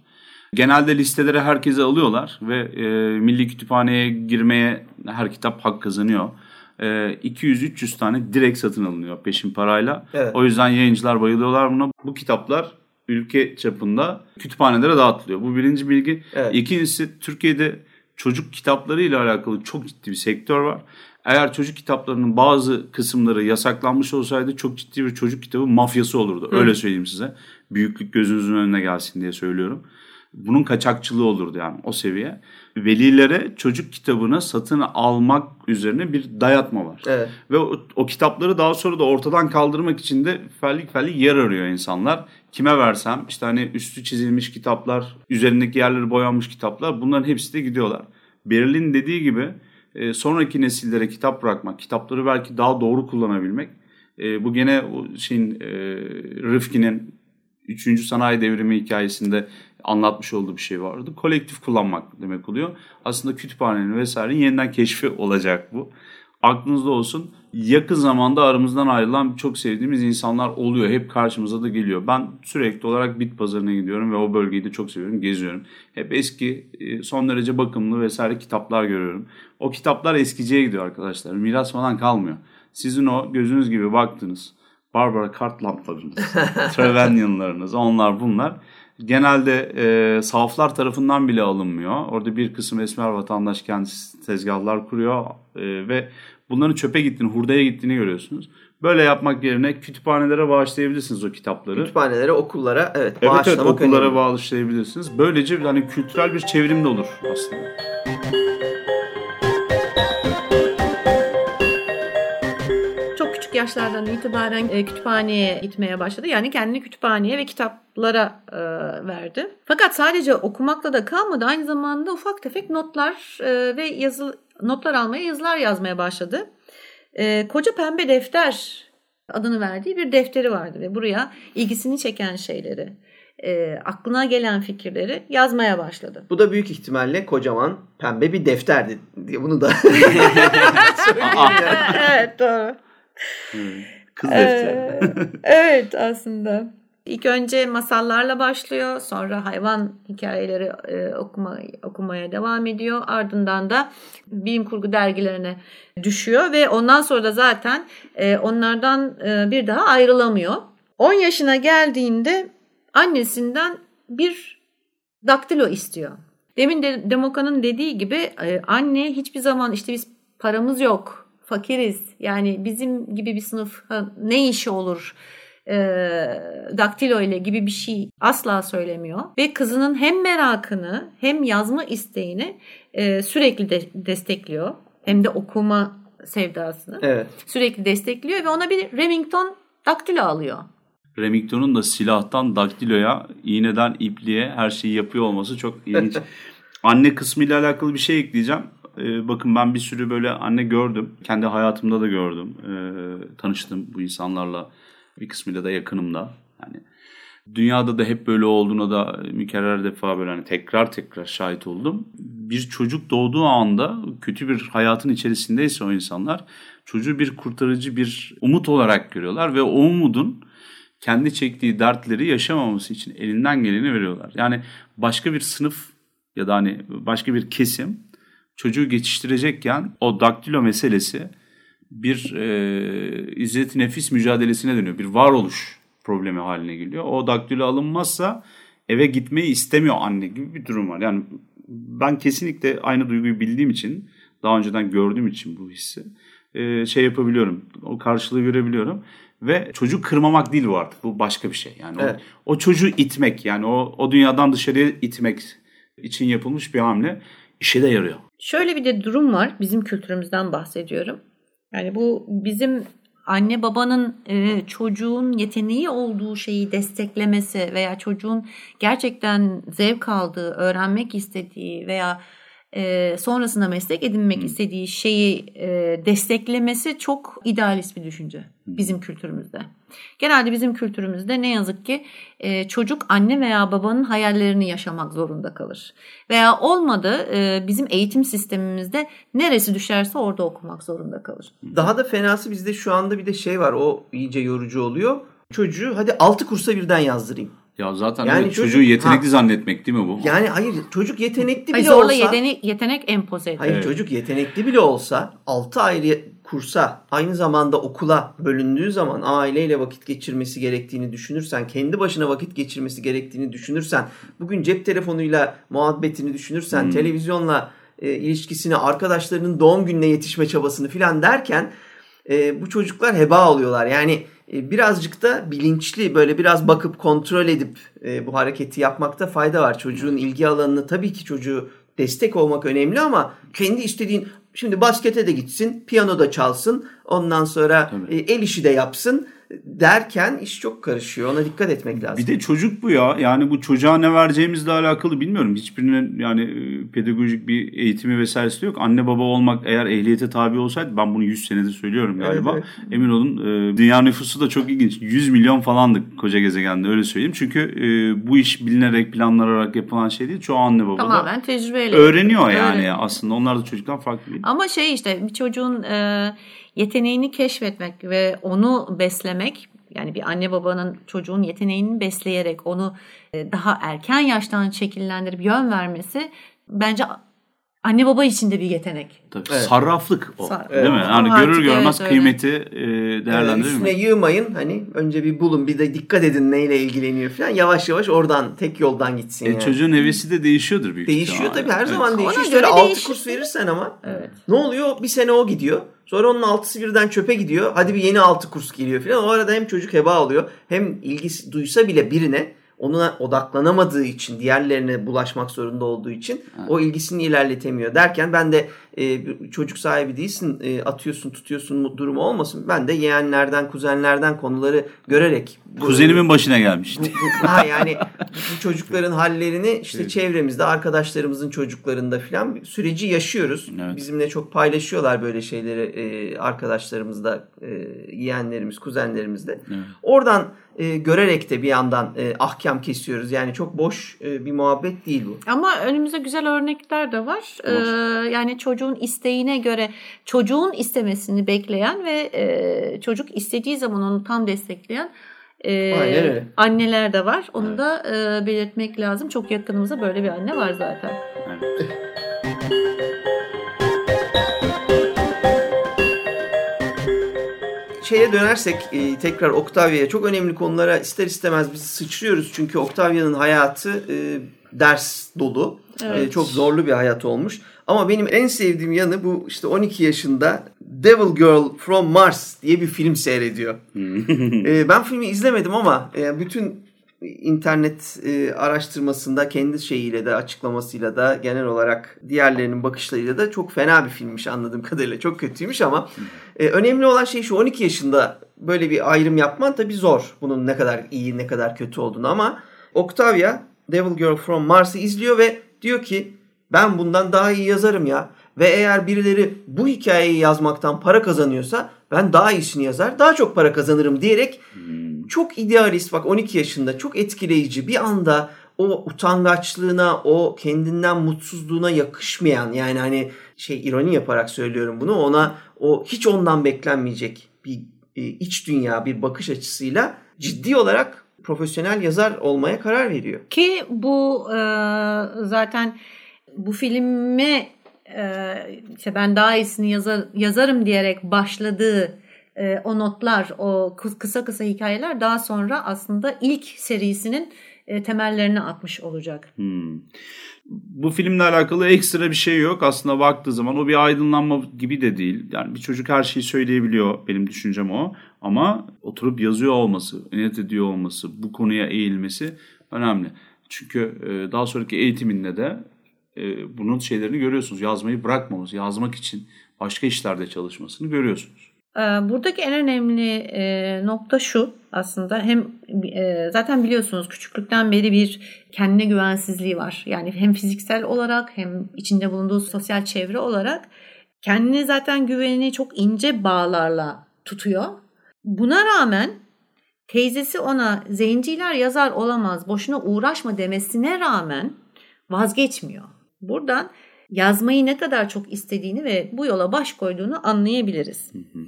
[SPEAKER 1] Genelde listelere herkese alıyorlar ve e, Milli Kütüphane'ye girmeye her kitap hak kazanıyor. E, 200-300 tane direkt satın alınıyor peşin parayla.
[SPEAKER 3] Evet.
[SPEAKER 1] O yüzden yayıncılar bayılıyorlar buna. Bu kitaplar ülke çapında kütüphanelere dağıtılıyor. Bu birinci bilgi.
[SPEAKER 3] Evet.
[SPEAKER 1] İkincisi Türkiye'de çocuk kitapları ile alakalı çok ciddi bir sektör var. Eğer çocuk kitaplarının bazı kısımları yasaklanmış olsaydı çok ciddi bir çocuk kitabı mafyası olurdu. Öyle söyleyeyim size. Büyüklük gözünüzün önüne gelsin diye söylüyorum. Bunun kaçakçılığı olurdu yani o seviye. Velilere çocuk kitabını satın almak üzerine bir dayatma var.
[SPEAKER 3] Evet.
[SPEAKER 1] Ve o, o kitapları daha sonra da ortadan kaldırmak için de fellik fellik yer arıyor insanlar. Kime versem işte hani üstü çizilmiş kitaplar, üzerindeki yerleri boyanmış kitaplar bunların hepsi de gidiyorlar. Berlin dediği gibi e, sonraki nesillere kitap bırakmak, kitapları belki daha doğru kullanabilmek. E, bu gene o şeyin e, Rifkin'in 3. sanayi devrimi hikayesinde anlatmış olduğu bir şey vardı. Kolektif kullanmak demek oluyor. Aslında kütüphanenin vesaire yeniden keşfi olacak bu. Aklınızda olsun. Yakın zamanda aramızdan ayrılan çok sevdiğimiz insanlar oluyor. Hep karşımıza da geliyor. Ben sürekli olarak bit pazarına gidiyorum ve o bölgeyi de çok seviyorum. Geziyorum. Hep eski, e, son derece bakımlı vesaire kitaplar görüyorum. O kitaplar eskiciye gidiyor arkadaşlar. Miras falan kalmıyor. Sizin o gözünüz gibi baktınız. Barbara Cartland'larınız, [laughs] Trevelyan'larınız, onlar bunlar genelde e, sahaflar tarafından bile alınmıyor. Orada bir kısım esmer vatandaş kendisi tezgahlar kuruyor e, ve bunların çöpe gittiğini, hurdaya gittiğini görüyorsunuz. Böyle yapmak yerine kütüphanelere bağışlayabilirsiniz o kitapları.
[SPEAKER 3] Kütüphanelere, okullara evet,
[SPEAKER 1] Evet evet
[SPEAKER 3] bağışlamak
[SPEAKER 1] okullara
[SPEAKER 3] önemli.
[SPEAKER 1] bağışlayabilirsiniz. Böylece hani kültürel bir çevrim de olur aslında.
[SPEAKER 2] Yaşlardan itibaren e, kütüphaneye gitmeye başladı. Yani kendini kütüphaneye ve kitaplara e, verdi. Fakat sadece okumakla da kalmadı. Aynı zamanda ufak tefek notlar e, ve yazı notlar almaya, yazılar yazmaya başladı. E, Koca Pembe Defter adını verdiği bir defteri vardı ve buraya ilgisini çeken şeyleri, e, aklına gelen fikirleri yazmaya başladı.
[SPEAKER 3] Bu da büyük ihtimalle kocaman pembe bir defterdi diye bunu da [laughs] [laughs]
[SPEAKER 2] evet doğru.
[SPEAKER 1] Kız defteri.
[SPEAKER 2] Ee, [laughs] evet aslında. İlk önce masallarla başlıyor. Sonra hayvan hikayeleri e, okuma, okumaya devam ediyor. Ardından da bilim kurgu dergilerine düşüyor ve ondan sonra da zaten e, onlardan e, bir daha ayrılamıyor. 10 yaşına geldiğinde annesinden bir daktilo istiyor. Demin de Demoka'nın dediği gibi e, anne hiçbir zaman işte biz paramız yok, fakiriz. Yani bizim gibi bir sınıf ne işi olur e, daktilo ile gibi bir şey asla söylemiyor. Ve kızının hem merakını hem yazma isteğini e, sürekli de destekliyor. Hem de okuma sevdasını
[SPEAKER 3] evet.
[SPEAKER 2] sürekli destekliyor ve ona bir Remington daktilo alıyor.
[SPEAKER 1] Remington'un da silahtan daktiloya, iğneden ipliğe her şeyi yapıyor olması çok ilginç. [laughs] anne kısmıyla alakalı bir şey ekleyeceğim. Ee, bakın ben bir sürü böyle anne gördüm. Kendi hayatımda da gördüm. Ee, tanıştım bu insanlarla. Bir kısmıyla da yakınımda. Yani dünyada da hep böyle olduğuna da mükerrer defa böyle hani tekrar tekrar şahit oldum. Bir çocuk doğduğu anda kötü bir hayatın içerisindeyse o insanlar çocuğu bir kurtarıcı bir umut olarak görüyorlar ve o umudun kendi çektiği dertleri yaşamaması için elinden geleni veriyorlar. Yani başka bir sınıf ya da hani başka bir kesim çocuğu geçiştirecekken o daktilo meselesi bir e, izzet nefis mücadelesine dönüyor. Bir varoluş problemi haline geliyor. O daktilo alınmazsa eve gitmeyi istemiyor anne gibi bir durum var. Yani ben kesinlikle aynı duyguyu bildiğim için, daha önceden gördüğüm için bu hissi e, şey yapabiliyorum. O karşılığı görebiliyorum. Ve çocuk kırmamak değil bu artık. Bu başka bir şey. Yani evet. o, o çocuğu itmek yani o, o dünyadan dışarıya itmek için yapılmış bir hamle işe de yarıyor.
[SPEAKER 2] Şöyle bir de durum var. Bizim kültürümüzden bahsediyorum. Yani bu bizim anne babanın e, çocuğun yeteneği olduğu şeyi desteklemesi veya çocuğun gerçekten zevk aldığı, öğrenmek istediği veya e, sonrasında meslek edinmek istediği şeyi e, desteklemesi çok idealist bir düşünce bizim kültürümüzde. Genelde bizim kültürümüzde ne yazık ki e, çocuk anne veya babanın hayallerini yaşamak zorunda kalır. Veya olmadı e, bizim eğitim sistemimizde neresi düşerse orada okumak zorunda kalır.
[SPEAKER 3] Daha da fenası bizde şu anda bir de şey var o iyice yorucu oluyor. Çocuğu hadi 6 kursa birden yazdırayım.
[SPEAKER 1] Ya zaten yani evet, çocuğu yetenekli ha, zannetmek değil mi bu?
[SPEAKER 3] Yani hayır çocuk yetenekli
[SPEAKER 2] bile
[SPEAKER 3] hayır, olsa.
[SPEAKER 2] yetenek, yetenek empoze ediyor.
[SPEAKER 3] Hayır evet. çocuk yetenekli bile olsa 6 ayrı kursa aynı zamanda okula bölündüğü zaman aileyle vakit geçirmesi gerektiğini düşünürsen, kendi başına vakit geçirmesi gerektiğini düşünürsen, bugün cep telefonuyla muhabbetini düşünürsen, hmm. televizyonla e, ilişkisini, arkadaşlarının doğum gününe yetişme çabasını filan derken e, bu çocuklar heba oluyorlar. Yani birazcık da bilinçli böyle biraz bakıp kontrol edip e, bu hareketi yapmakta fayda var. Çocuğun ilgi alanını tabii ki çocuğu destek olmak önemli ama kendi istediğin şimdi baskete de gitsin, piyano da çalsın, ondan sonra e, el işi de yapsın derken iş çok karışıyor. Ona dikkat etmek lazım.
[SPEAKER 1] Bir de çocuk bu ya. Yani bu çocuğa ne vereceğimizle alakalı bilmiyorum. Hiçbirinin yani e, pedagojik bir eğitimi vesairesi yok. Anne baba olmak eğer ehliyete tabi olsaydı ben bunu 100 senedir söylüyorum galiba. Evet, evet. Emin olun e, dünya nüfusu da çok ilginç. 100 milyon falandık koca gezegende öyle söyleyeyim. Çünkü e, bu iş bilinerek planlanarak yapılan şey değil. Çoğu anne baba
[SPEAKER 2] Tamamen da tecrübeyle.
[SPEAKER 1] Öğreniyor yani Öğreniyor. aslında. Onlar da çocuktan farklı değil.
[SPEAKER 2] Ama şey işte bir çocuğun yeteneğini keşfetmek ve onu beslemek yani bir anne babanın çocuğun yeteneğini besleyerek onu e, daha erken yaştan şekillendirip yön vermesi bence anne baba için de bir yetenek.
[SPEAKER 1] Tabii. Evet. Sarraflık o. Sar- değil evet. mi? Yani görür görmez evet, kıymeti e, değerlendirir
[SPEAKER 3] evet, Üstüne yığmayın. Hani önce bir bulun bir de dikkat edin neyle ilgileniyor falan. Yavaş yavaş oradan tek yoldan gitsin. E,
[SPEAKER 1] yani. Çocuğun hevesi de değişiyordur büyük
[SPEAKER 3] Değişiyor tabii her evet. zaman değişiyor. İşte öyle 6 kurs verirsen ama evet. ne oluyor? Bir sene o gidiyor. Sonra onun altısı birden çöpe gidiyor. Hadi bir yeni altı kurs geliyor falan. O arada hem çocuk heba oluyor hem ilgisi duysa bile birine ona odaklanamadığı için, diğerlerine bulaşmak zorunda olduğu için evet. o ilgisini ilerletemiyor derken ben de e, çocuk sahibi değilsin, e, atıyorsun, tutuyorsun durumu olmasın. Ben de yeğenlerden, kuzenlerden konuları görerek
[SPEAKER 1] kuzenimin başına gelmişti.
[SPEAKER 3] Bu, bu, ha yani [laughs] bu çocukların hallerini işte evet. çevremizde, arkadaşlarımızın çocuklarında filan süreci yaşıyoruz. Evet. Bizimle çok paylaşıyorlar böyle şeyleri e, arkadaşlarımız da, e, yeğenlerimiz, kuzenlerimiz de. Evet. Oradan e, görerek de bir yandan e, ahkam kesiyoruz. Yani çok boş e, bir muhabbet değil bu.
[SPEAKER 2] Ama önümüzde güzel örnekler de var. Ee, yani çocuğun isteğine göre çocuğun istemesini bekleyen ve e, çocuk istediği zaman onu tam destekleyen e, anneler de var. Onu evet. da e, belirtmek lazım. Çok yakınımızda böyle bir anne var zaten. Evet.
[SPEAKER 3] Şeye dönersek e, tekrar Octavia'ya çok önemli konulara ister istemez biz sıçrıyoruz. Çünkü Octavia'nın hayatı e, ders dolu. E, evet. E, çok zorlu bir hayat olmuş. Ama benim en sevdiğim yanı bu işte 12 yaşında Devil Girl from Mars diye bir film seyrediyor. e, ben filmi izlemedim ama e, bütün internet e, araştırmasında kendi şeyiyle de açıklamasıyla da genel olarak diğerlerinin bakışlarıyla da çok fena bir filmmiş anladığım kadarıyla. Çok kötüymüş ama e, önemli olan şey şu 12 yaşında böyle bir ayrım yapman tabii zor. Bunun ne kadar iyi ne kadar kötü olduğunu ama Octavia Devil Girl from Mars'ı izliyor ve diyor ki ben bundan daha iyi yazarım ya. Ve eğer birileri bu hikayeyi yazmaktan para kazanıyorsa ben daha iyisini yazar, daha çok para kazanırım diyerek hmm Çok idealist bak 12 yaşında çok etkileyici bir anda o utangaçlığına, o kendinden mutsuzluğuna yakışmayan yani hani şey ironi yaparak söylüyorum bunu ona o hiç ondan beklenmeyecek bir e, iç dünya, bir bakış açısıyla ciddi olarak profesyonel yazar olmaya karar veriyor.
[SPEAKER 2] Ki bu e, zaten bu filme e, işte ben daha iyisini yazar, yazarım diyerek başladığı o notlar, o kısa kısa hikayeler daha sonra aslında ilk serisinin e, temellerini atmış olacak.
[SPEAKER 1] Hmm. Bu filmle alakalı ekstra bir şey yok. Aslında baktığı zaman o bir aydınlanma gibi de değil. Yani bir çocuk her şeyi söyleyebiliyor. Benim düşüncem o. Ama oturup yazıyor olması, niyet ediyor olması, bu konuya eğilmesi önemli. Çünkü e, daha sonraki eğitiminde de e, bunun şeylerini görüyorsunuz. Yazmayı bırakmamız, yazmak için başka işlerde çalışmasını görüyorsunuz.
[SPEAKER 2] Ee, buradaki en önemli e, nokta şu aslında hem e, zaten biliyorsunuz küçüklükten beri bir kendine güvensizliği var. Yani hem fiziksel olarak hem içinde bulunduğu sosyal çevre olarak kendine zaten güvenini çok ince bağlarla tutuyor. Buna rağmen teyzesi ona zenciler yazar olamaz boşuna uğraşma demesine rağmen vazgeçmiyor. Buradan yazmayı ne kadar çok istediğini ve bu yola baş koyduğunu anlayabiliriz. Hı hı.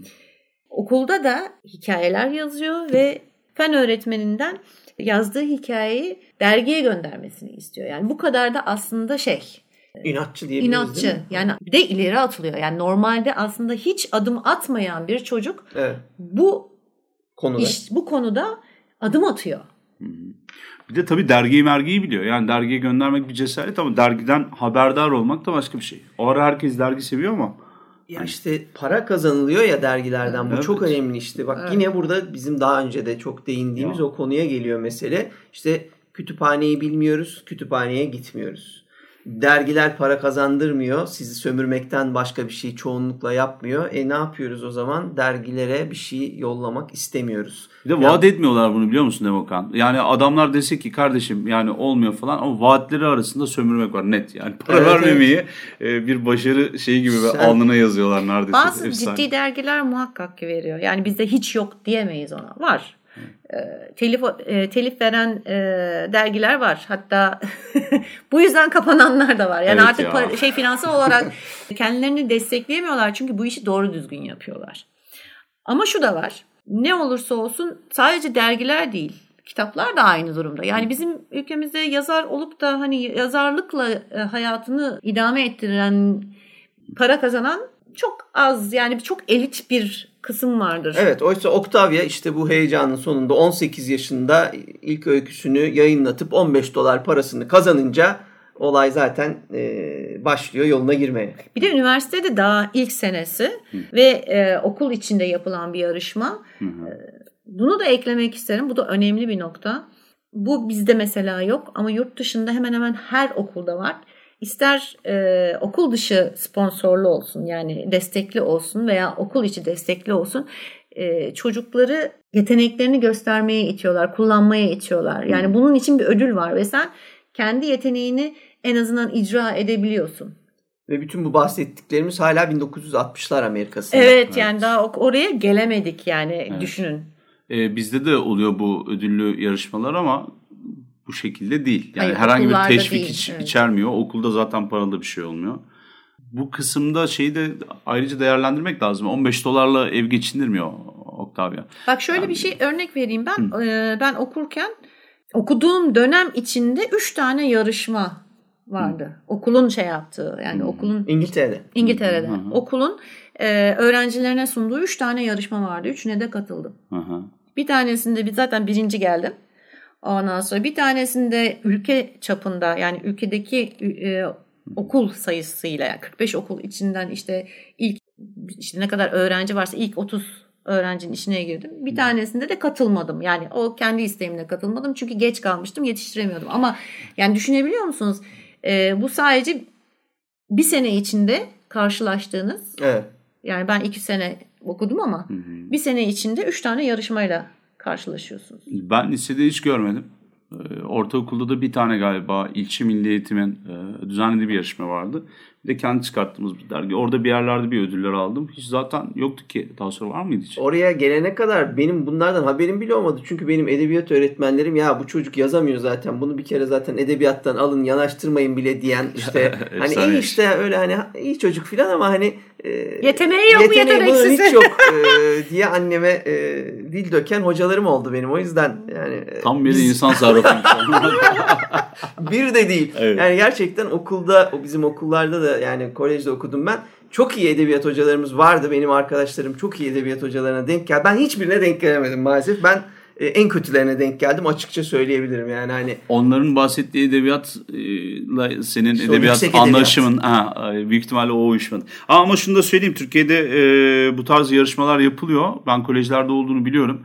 [SPEAKER 2] Okulda da hikayeler yazıyor ve fen öğretmeninden yazdığı hikayeyi dergiye göndermesini istiyor. Yani bu kadar da aslında şey
[SPEAKER 3] İnatçı diyebiliriz
[SPEAKER 2] İnatçı. Değil mi? Yani bir de ileri atılıyor. Yani normalde aslında hiç adım atmayan bir çocuk evet. bu konuda iş, bu konuda adım atıyor.
[SPEAKER 1] Bir de tabii dergiyi mergiyi biliyor. Yani dergiye göndermek bir cesaret ama dergiden haberdar olmak da başka bir şey. O ara herkes dergi seviyor ama.
[SPEAKER 3] Ya hani... işte para kazanılıyor ya dergilerden. Bu evet. çok önemli işte. Bak evet. yine burada bizim daha önce de çok değindiğimiz ya. o konuya geliyor mesele. İşte kütüphaneyi bilmiyoruz, kütüphaneye gitmiyoruz dergiler para kazandırmıyor. Sizi sömürmekten başka bir şey çoğunlukla yapmıyor. E ne yapıyoruz o zaman? Dergilere bir şey yollamak istemiyoruz.
[SPEAKER 1] Bir de vaat etmiyorlar bunu biliyor musun Demokan? Yani adamlar dese ki kardeşim yani olmuyor falan ama vaatleri arasında sömürmek var net. Yani para evet, vermemeyi evet. bir başarı şeyi gibi Sen, alnına yazıyorlar neredeyse.
[SPEAKER 2] Bazı Efsane. ciddi dergiler muhakkak ki veriyor. Yani bizde hiç yok diyemeyiz ona. Var. E, telif e, telif veren e, dergiler var. Hatta [laughs] bu yüzden kapananlar da var. Yani evet artık para, şey finansal olarak [laughs] kendilerini destekleyemiyorlar çünkü bu işi doğru düzgün yapıyorlar. Ama şu da var. Ne olursa olsun sadece dergiler değil, kitaplar da aynı durumda. Yani bizim ülkemizde yazar olup da hani yazarlıkla hayatını idame ettiren, para kazanan çok az yani çok elit bir kısım vardır.
[SPEAKER 3] Evet oysa Octavia işte bu heyecanın sonunda 18 yaşında ilk öyküsünü yayınlatıp 15 dolar parasını kazanınca olay zaten e, başlıyor yoluna girmeye.
[SPEAKER 2] Bir de üniversitede daha ilk senesi Hı. ve e, okul içinde yapılan bir yarışma. Hı hı. E, bunu da eklemek isterim. Bu da önemli bir nokta. Bu bizde mesela yok ama yurt dışında hemen hemen her okulda var. İster e, okul dışı sponsorlu olsun yani destekli olsun veya okul içi destekli olsun e, çocukları yeteneklerini göstermeye itiyorlar, kullanmaya itiyorlar. Yani hmm. bunun için bir ödül var ve sen kendi yeteneğini en azından icra edebiliyorsun.
[SPEAKER 3] Ve bütün bu bahsettiklerimiz hala 1960'lar Amerika'sında.
[SPEAKER 2] Evet, evet. yani daha oraya gelemedik yani evet. düşünün.
[SPEAKER 1] Ee, bizde de oluyor bu ödüllü yarışmalar ama bu şekilde değil. Yani Hayır, herhangi bir teşvik değil, iç, evet. içermiyor. Okulda zaten paralı bir şey olmuyor. Bu kısımda şeyi de ayrıca değerlendirmek lazım. 15 dolarla ev geçindirmiyor Octavia.
[SPEAKER 2] Bak şöyle yani, bir şey örnek vereyim ben. E, ben okurken okuduğum dönem içinde 3 tane yarışma vardı. Hı. Okulun şey yaptığı yani Hı. okulun
[SPEAKER 3] İngiltere'de.
[SPEAKER 2] İngiltere'de. Hı. Okulun e, öğrencilerine sunduğu 3 tane yarışma vardı. Üçüne de katıldım. Hı. Bir tanesinde bir zaten birinci geldim. Ondan sonra bir tanesinde ülke çapında yani ülkedeki e, okul sayısıyla yani 45 okul içinden işte ilk işte ne kadar öğrenci varsa ilk 30 öğrencinin içine girdim. Bir tanesinde de katılmadım. Yani o kendi isteğimle katılmadım. Çünkü geç kalmıştım yetiştiremiyordum. Ama yani düşünebiliyor musunuz? E, bu sadece bir sene içinde karşılaştığınız. Evet. Yani ben iki sene okudum ama hı hı. bir sene içinde üç tane yarışmayla karşılaşıyorsunuz?
[SPEAKER 1] Ben lisede hiç görmedim. Ee, ortaokulda da bir tane galiba ilçe milli eğitimin e, düzenlediği bir yarışma vardı. Bir de kendi çıkarttığımız bir dergi. Orada bir yerlerde bir ödüller aldım. Hiç zaten yoktu ki. Daha sonra var mıydı hiç?
[SPEAKER 3] Oraya gelene kadar benim bunlardan haberim bile olmadı. Çünkü benim edebiyat öğretmenlerim ya bu çocuk yazamıyor zaten. Bunu bir kere zaten edebiyattan alın yanaştırmayın bile diyen [laughs] işte hani iyi işte öyle hani iyi çocuk filan ama hani
[SPEAKER 2] e, yeteneği yok yeteneği mu yeteneksiz?
[SPEAKER 3] hiç yok [laughs] e, diye anneme e, dil döken hocalarım oldu benim. O yüzden yani
[SPEAKER 1] e, tam bir biz... insan sarrafı. [laughs]
[SPEAKER 3] bir de değil. Evet. Yani gerçekten okulda bizim okullarda da yani kolejde okudum ben. Çok iyi edebiyat hocalarımız vardı. Benim arkadaşlarım çok iyi edebiyat hocalarına denk geldi. Ben hiçbirine denk gelemedim maalesef. Ben e, en kötülerine denk geldim açıkça söyleyebilirim yani hani.
[SPEAKER 1] Onların bahsettiği edebiyatla senin işte edebiyat anlaşımın edebiyat. ha, büyük ihtimalle o uyuşmadı. Ama şunu da söyleyeyim Türkiye'de e, bu tarz yarışmalar yapılıyor. Ben kolejlerde olduğunu biliyorum.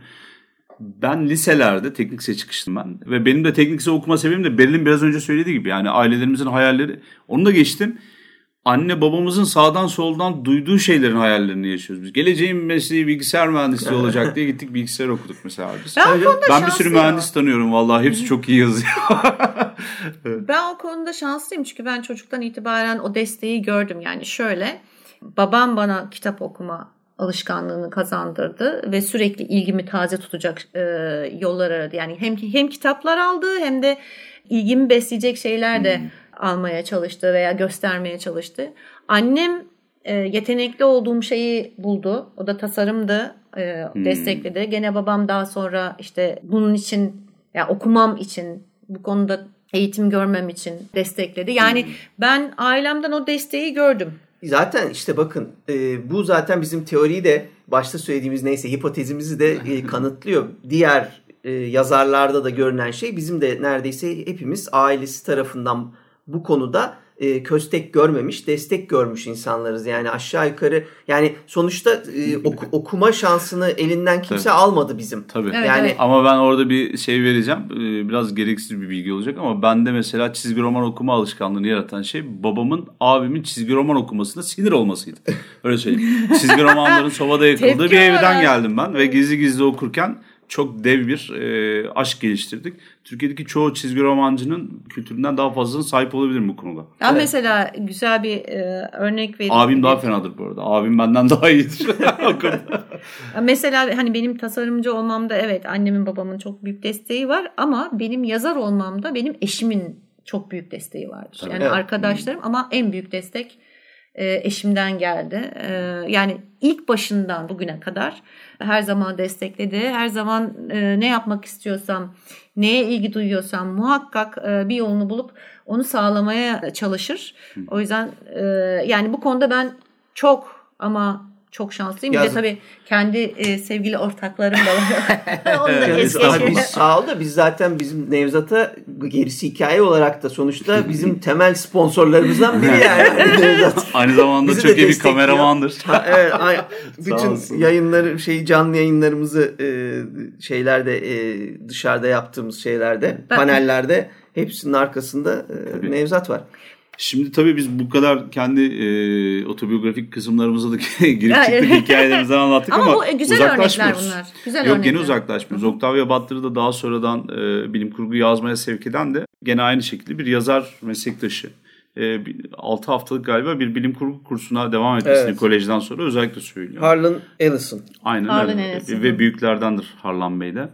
[SPEAKER 1] Ben liselerde teknik lise çıkıştım ben. Ve benim de teknik lise okuma sebebim de Berlin biraz önce söylediği gibi. Yani ailelerimizin hayalleri. Onu da geçtim. Anne babamızın sağdan soldan duyduğu şeylerin hayallerini yaşıyoruz biz. Geleceğin mesleği bilgisayar mühendisliği olacak diye gittik bilgisayar okuduk mesela biz. Ben, ben bir sürü mühendis tanıyorum vallahi hepsi çok iyi yazıyor. [laughs]
[SPEAKER 2] ben o konuda şanslıyım çünkü ben çocuktan itibaren o desteği gördüm. Yani şöyle babam bana kitap okuma alışkanlığını kazandırdı ve sürekli ilgimi taze tutacak e, yollar aradı. Yani hem hem kitaplar aldı hem de ilgimi besleyecek şeyler de hmm. almaya çalıştı veya göstermeye çalıştı. Annem e, yetenekli olduğum şeyi buldu. O da tasarımdı. E, hmm. destekledi. Gene babam daha sonra işte bunun için ya yani okumam için bu konuda eğitim görmem için destekledi. Yani hmm. ben ailemden o desteği gördüm.
[SPEAKER 3] Zaten işte bakın e, bu zaten bizim teoriyi de başta söylediğimiz neyse hipotezimizi de e, [laughs] kanıtlıyor. Diğer e, yazarlarda da görünen şey bizim de neredeyse hepimiz ailesi tarafından bu konuda e, köstek görmemiş, destek görmüş insanlarız. Yani aşağı yukarı yani sonuçta e, oku, [laughs] okuma şansını elinden kimse Tabii. almadı bizim.
[SPEAKER 1] Tabii. Evet, yani evet. ama ben orada bir şey vereceğim. E, biraz gereksiz bir bilgi olacak ama bende mesela çizgi roman okuma alışkanlığını yaratan şey babamın abimin çizgi roman okumasına sinir olmasıydı. Öyle söyleyeyim. [laughs] çizgi romanların sobada yakıldığı bir evden geldim ben ve gizli gizli okurken çok dev bir e, aşk geliştirdik. Türkiye'deki çoğu çizgi romancının kültüründen daha fazlasına sahip olabilirim bu konuda.
[SPEAKER 2] Ya evet. mesela güzel bir e, örnek vereyim.
[SPEAKER 1] Abim daha fenadır bu arada. Abim benden daha iyidir. [laughs] [laughs]
[SPEAKER 2] mesela hani benim tasarımcı olmamda evet annemin babamın çok büyük desteği var ama benim yazar olmamda benim eşimin çok büyük desteği vardır. Tabii. Yani evet. arkadaşlarım ama en büyük destek e, eşimden geldi. E, yani ilk başından bugüne kadar her zaman destekledi. Her zaman e, ne yapmak istiyorsam, neye ilgi duyuyorsam muhakkak bir yolunu bulup onu sağlamaya çalışır. O yüzden yani bu konuda ben çok ama çok şanslıyım. Bir de tabii kendi e, sevgili ortaklarım da var. [laughs] [laughs] Onu da
[SPEAKER 3] es biz sağ ol da biz zaten bizim Nevzat'a gerisi hikaye olarak da sonuçta bizim [laughs] temel sponsorlarımızdan biri yani.
[SPEAKER 1] Nevzat. Aynı zamanda Bizi çok iyi bir kameramandır.
[SPEAKER 3] Ha, evet. Ay, bütün yayınları şey canlı yayınlarımızı e, şeylerde e, dışarıda yaptığımız şeylerde ben, panellerde hepsinin arkasında e, Nevzat var.
[SPEAKER 1] Şimdi tabii biz bu kadar kendi e, otobiyografik kısımlarımıza da [laughs] girip çıktık hikayelerimizden anlattık [laughs] ama, ama bu güzel uzaklaşmıyoruz. bunlar. Güzel Yok örnekler. yine uzaklaşmıyoruz. Octavia Butler'ı da daha sonradan e, bilim kurgu yazmaya sevk eden de gene aynı şekilde bir yazar meslektaşı. E, 6 haftalık galiba bir bilim kurgu kursuna devam etmesini evet. kolejden sonra özellikle söylüyor.
[SPEAKER 3] Harlan Ellison.
[SPEAKER 1] Aynen Harlan öyle. Ellison. Ve büyüklerdendir Harlan Bey de.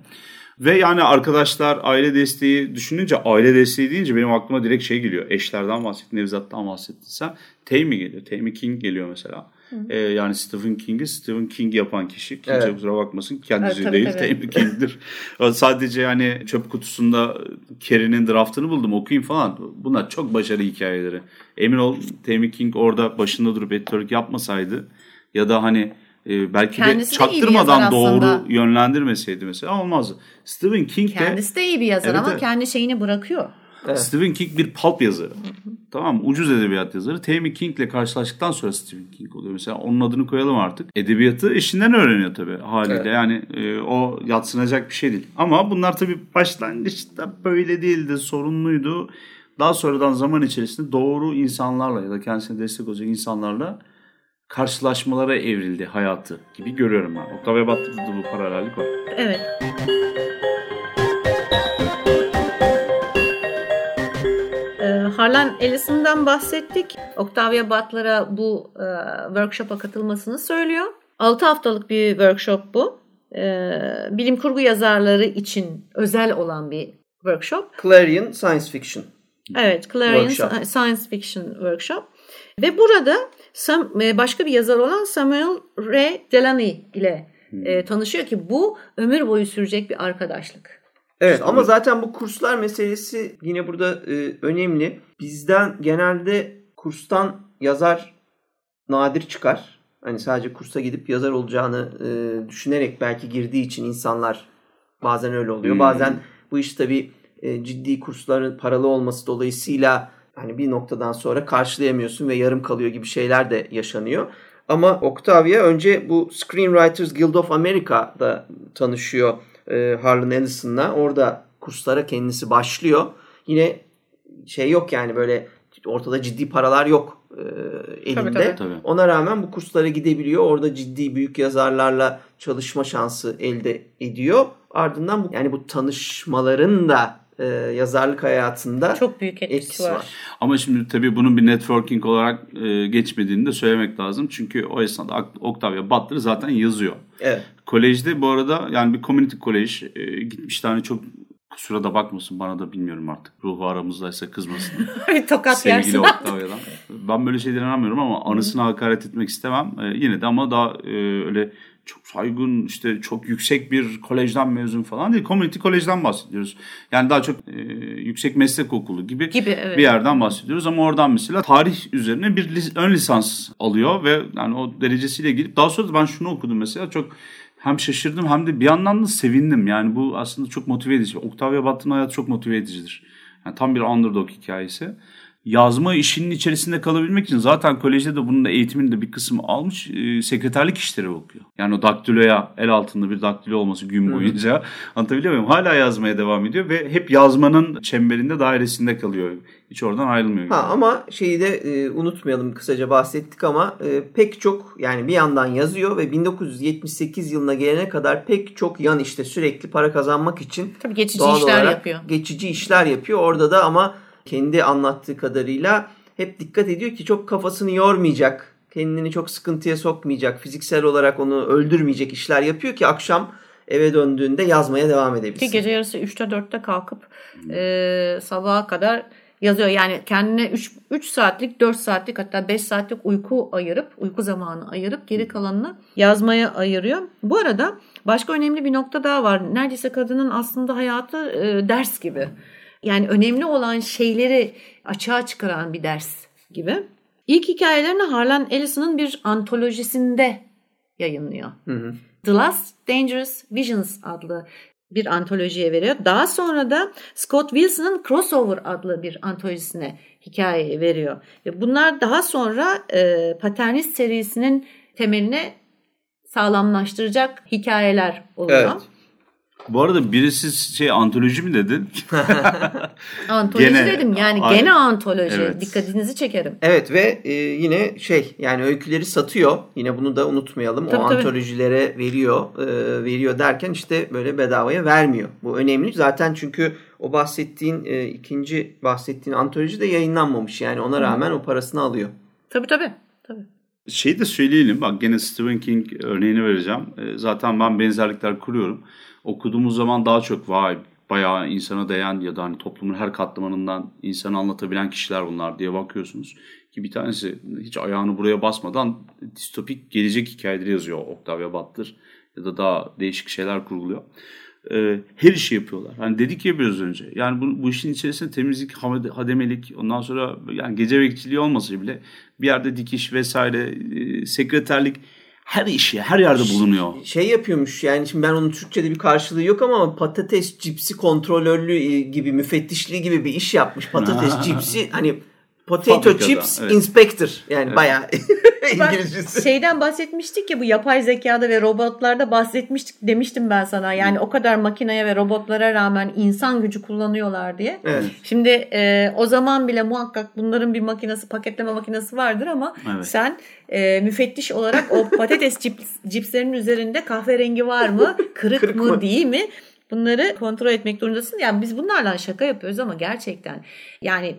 [SPEAKER 1] Ve yani arkadaşlar aile desteği düşününce aile desteği deyince benim aklıma direkt şey geliyor. Eşlerden bahsettin, Nevzat'tan bahsettin sen. Tammy geliyor. Tammy King geliyor mesela. Ee, yani Stephen King'i Stephen King yapan kişi. Kimse evet. kusura bakmasın. Kendisi evet, değil. Tabii. Tammy King'dir. Sadece yani çöp kutusunda Carrie'nin draftını buldum okuyayım falan. Bunlar çok başarılı hikayeleri. Emin ol Tammy King orada başında durup editörlük yapmasaydı ya da hani e, belki Kendisi de çaktırmadan doğru yönlendirmeseydi mesela olmazdı. Stephen King
[SPEAKER 2] de Kendisi de iyi bir yazar evet, ama evet. kendi şeyini bırakıyor.
[SPEAKER 1] Evet. Stephen King bir pulp yazarı. Tamam Ucuz edebiyat yazarı. Tammy King ile karşılaştıktan sonra Stephen King oluyor. Mesela onun adını koyalım artık. Edebiyatı eşinden öğreniyor tabii haliyle. Evet. Yani e, o yatsınacak bir şey değil. Ama bunlar tabii başlangıçta böyle değildi. Sorunluydu. Daha sonradan zaman içerisinde doğru insanlarla ya da kendisine destek olacak insanlarla karşılaşmalara evrildi hayatı gibi görüyorum ben. Octavia Butler'da bu paralellik var.
[SPEAKER 2] Evet. Harlan Ellison'dan bahsettik. Octavia Butler'a bu e, workshop'a katılmasını söylüyor. 6 haftalık bir workshop bu. E, bilim kurgu yazarları için özel olan bir workshop.
[SPEAKER 3] Clarion Science Fiction.
[SPEAKER 2] Evet, Clarion workshop. Science Fiction Workshop. Ve burada e, başka bir yazar olan Samuel Ray Delany ile hmm. e, tanışıyor ki bu ömür boyu sürecek bir arkadaşlık.
[SPEAKER 3] Evet ama zaten bu kurslar meselesi yine burada e, önemli. Bizden genelde kurstan yazar nadir çıkar. Hani sadece kursa gidip yazar olacağını e, düşünerek belki girdiği için insanlar bazen öyle oluyor. Hmm. Bazen bu iş tabii e, ciddi kursların paralı olması dolayısıyla hani bir noktadan sonra karşılayamıyorsun ve yarım kalıyor gibi şeyler de yaşanıyor. Ama Octavia önce bu Screenwriters Guild of America'da tanışıyor e, Harlan Ellison'la. Orada kurslara kendisi başlıyor. Yine şey yok yani böyle ortada ciddi paralar yok e, elinde. Tabii, tabii. Ona rağmen bu kurslara gidebiliyor. Orada ciddi büyük yazarlarla çalışma şansı elde ediyor. Ardından bu yani bu tanışmaların da e, yazarlık hayatında
[SPEAKER 2] çok büyük etkisi, etkisi var. var.
[SPEAKER 1] Ama şimdi tabii bunun bir networking olarak e, geçmediğini de söylemek lazım. Çünkü o esnada Octavia Butler zaten yazıyor.
[SPEAKER 3] Evet.
[SPEAKER 1] Kolejde bu arada yani bir community kolej e, gitmiş tane çok kusura da bakmasın bana da bilmiyorum artık. Ruhu aramızdaysa kızmasın. [laughs]
[SPEAKER 2] Tokat
[SPEAKER 1] Sevgili yersin. Octavia'dan. Ben böyle şeylere inanmıyorum ama anısına hakaret etmek istemem. E, yine de ama daha e, öyle çok saygın işte çok yüksek bir kolejden mezun falan değil. Community kolejden bahsediyoruz. Yani daha çok e, yüksek meslek okulu gibi, gibi evet. bir yerden bahsediyoruz. Ama oradan mesela tarih üzerine bir lis- ön lisans alıyor ve yani o derecesiyle gidip daha sonra da ben şunu okudum mesela çok hem şaşırdım hem de bir yandan da sevindim. Yani bu aslında çok motive edici. Octavia Butler'ın hayatı çok motive edicidir. Yani tam bir underdog hikayesi yazma işinin içerisinde kalabilmek için zaten kolejde de bunun da eğitimini de bir kısmı almış e, sekreterlik işleri okuyor. Yani o daktiloya el altında bir daktilo olması gün boyunca [laughs] anlatabiliyor muyum? Hala yazmaya devam ediyor ve hep yazmanın çemberinde dairesinde kalıyor. Hiç oradan ayrılmıyor.
[SPEAKER 3] Ha, ama şeyi de e, unutmayalım kısaca bahsettik ama e, pek çok yani bir yandan yazıyor ve 1978 yılına gelene kadar pek çok yan işte sürekli para kazanmak için
[SPEAKER 2] Tabii geçici işler yapıyor.
[SPEAKER 3] Geçici işler yapıyor. Orada da ama kendi anlattığı kadarıyla hep dikkat ediyor ki çok kafasını yormayacak, kendini çok sıkıntıya sokmayacak, fiziksel olarak onu öldürmeyecek işler yapıyor ki akşam eve döndüğünde yazmaya devam edebilsin.
[SPEAKER 2] Ki gece yarısı 3'te 4'te kalkıp e, sabaha kadar yazıyor. Yani kendine 3, 3 saatlik, 4 saatlik hatta 5 saatlik uyku ayırıp, uyku zamanı ayırıp geri kalanını yazmaya ayırıyor. Bu arada başka önemli bir nokta daha var. Neredeyse kadının aslında hayatı e, ders gibi yani önemli olan şeyleri açığa çıkaran bir ders gibi. İlk hikayelerini Harlan Ellison'ın bir antolojisinde yayınlıyor. Hı hı. The Last Dangerous Visions adlı bir antolojiye veriyor. Daha sonra da Scott Wilson'ın Crossover adlı bir antolojisine hikaye veriyor. Ve bunlar daha sonra e, Paternist serisinin temeline sağlamlaştıracak hikayeler oluyor. Evet.
[SPEAKER 1] Bu arada birisi şey antoloji mi dedin? [laughs]
[SPEAKER 2] antoloji gene, dedim yani ay, gene antoloji. Evet. Dikkatinizi çekerim.
[SPEAKER 3] Evet ve e, yine şey yani öyküleri satıyor. Yine bunu da unutmayalım. Tabii, o tabii. antolojilere veriyor. E, veriyor derken işte böyle bedavaya vermiyor. Bu önemli. Zaten çünkü o bahsettiğin e, ikinci bahsettiğin antoloji de yayınlanmamış. Yani ona rağmen Hı. o parasını alıyor.
[SPEAKER 2] Tabii tabii. tabii.
[SPEAKER 1] Şey de söyleyelim bak gene Stephen King örneğini vereceğim. E, zaten ben benzerlikler kuruyorum okuduğumuz zaman daha çok vay bayağı insana değen ya da hani toplumun her katmanından insanı anlatabilen kişiler bunlar diye bakıyorsunuz. Ki bir tanesi hiç ayağını buraya basmadan distopik gelecek hikayeleri yazıyor Octavia Butler ya da daha değişik şeyler kurguluyor. Ee, her işi yapıyorlar. Hani dedik ya biraz önce. Yani bu, bu işin içerisinde temizlik, hademelik, ondan sonra yani gece bekçiliği olmasa bile bir yerde dikiş vesaire, e, sekreterlik her işi her yerde bulunuyor.
[SPEAKER 3] Şey yapıyormuş yani şimdi ben onun Türkçe'de bir karşılığı yok ama patates cipsi kontrolörlüğü gibi müfettişliği gibi bir iş yapmış. Patates [laughs] cipsi hani Potato Fabrikada, Chips evet. Inspector yani evet. bayağı [laughs] [laughs] İngilizcesi.
[SPEAKER 2] Şeyden bahsetmiştik ya bu yapay zekada ve robotlarda bahsetmiştik demiştim ben sana. Yani o kadar makineye ve robotlara rağmen insan gücü kullanıyorlar diye.
[SPEAKER 3] Evet.
[SPEAKER 2] Şimdi e, o zaman bile muhakkak bunların bir makinesi paketleme makinesi vardır ama evet. sen e, müfettiş olarak o patates cips, cipslerin üzerinde kahverengi var mı, kırık, kırık mı, mı değil mi? Bunları kontrol etmek durumundasın. Yani biz bunlarla şaka yapıyoruz ama gerçekten yani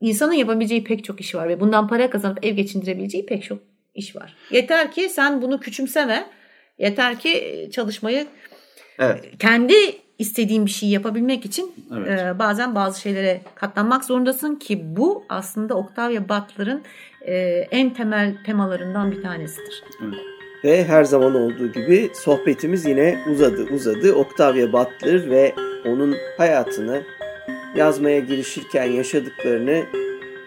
[SPEAKER 2] insanın yapabileceği pek çok iş var ve bundan para kazanıp ev geçindirebileceği pek çok iş var. Yeter ki sen bunu küçümseme. Yeter ki çalışmayı
[SPEAKER 4] Evet.
[SPEAKER 2] kendi istediğin bir şeyi yapabilmek için
[SPEAKER 1] Evet.
[SPEAKER 2] e, bazen bazı şeylere katlanmak zorundasın ki bu aslında Octavia Butler'ın e, en temel temalarından bir tanesidir.
[SPEAKER 3] Ve her zaman olduğu gibi sohbetimiz yine uzadı uzadı. Octavia Butler ve onun hayatını yazmaya girişirken yaşadıklarını,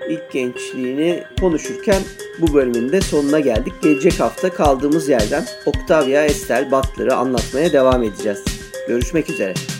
[SPEAKER 3] ilk gençliğini konuşurken bu bölümün de sonuna geldik. Gelecek hafta kaldığımız yerden Octavia Estelle Butler'ı anlatmaya devam edeceğiz. Görüşmek üzere.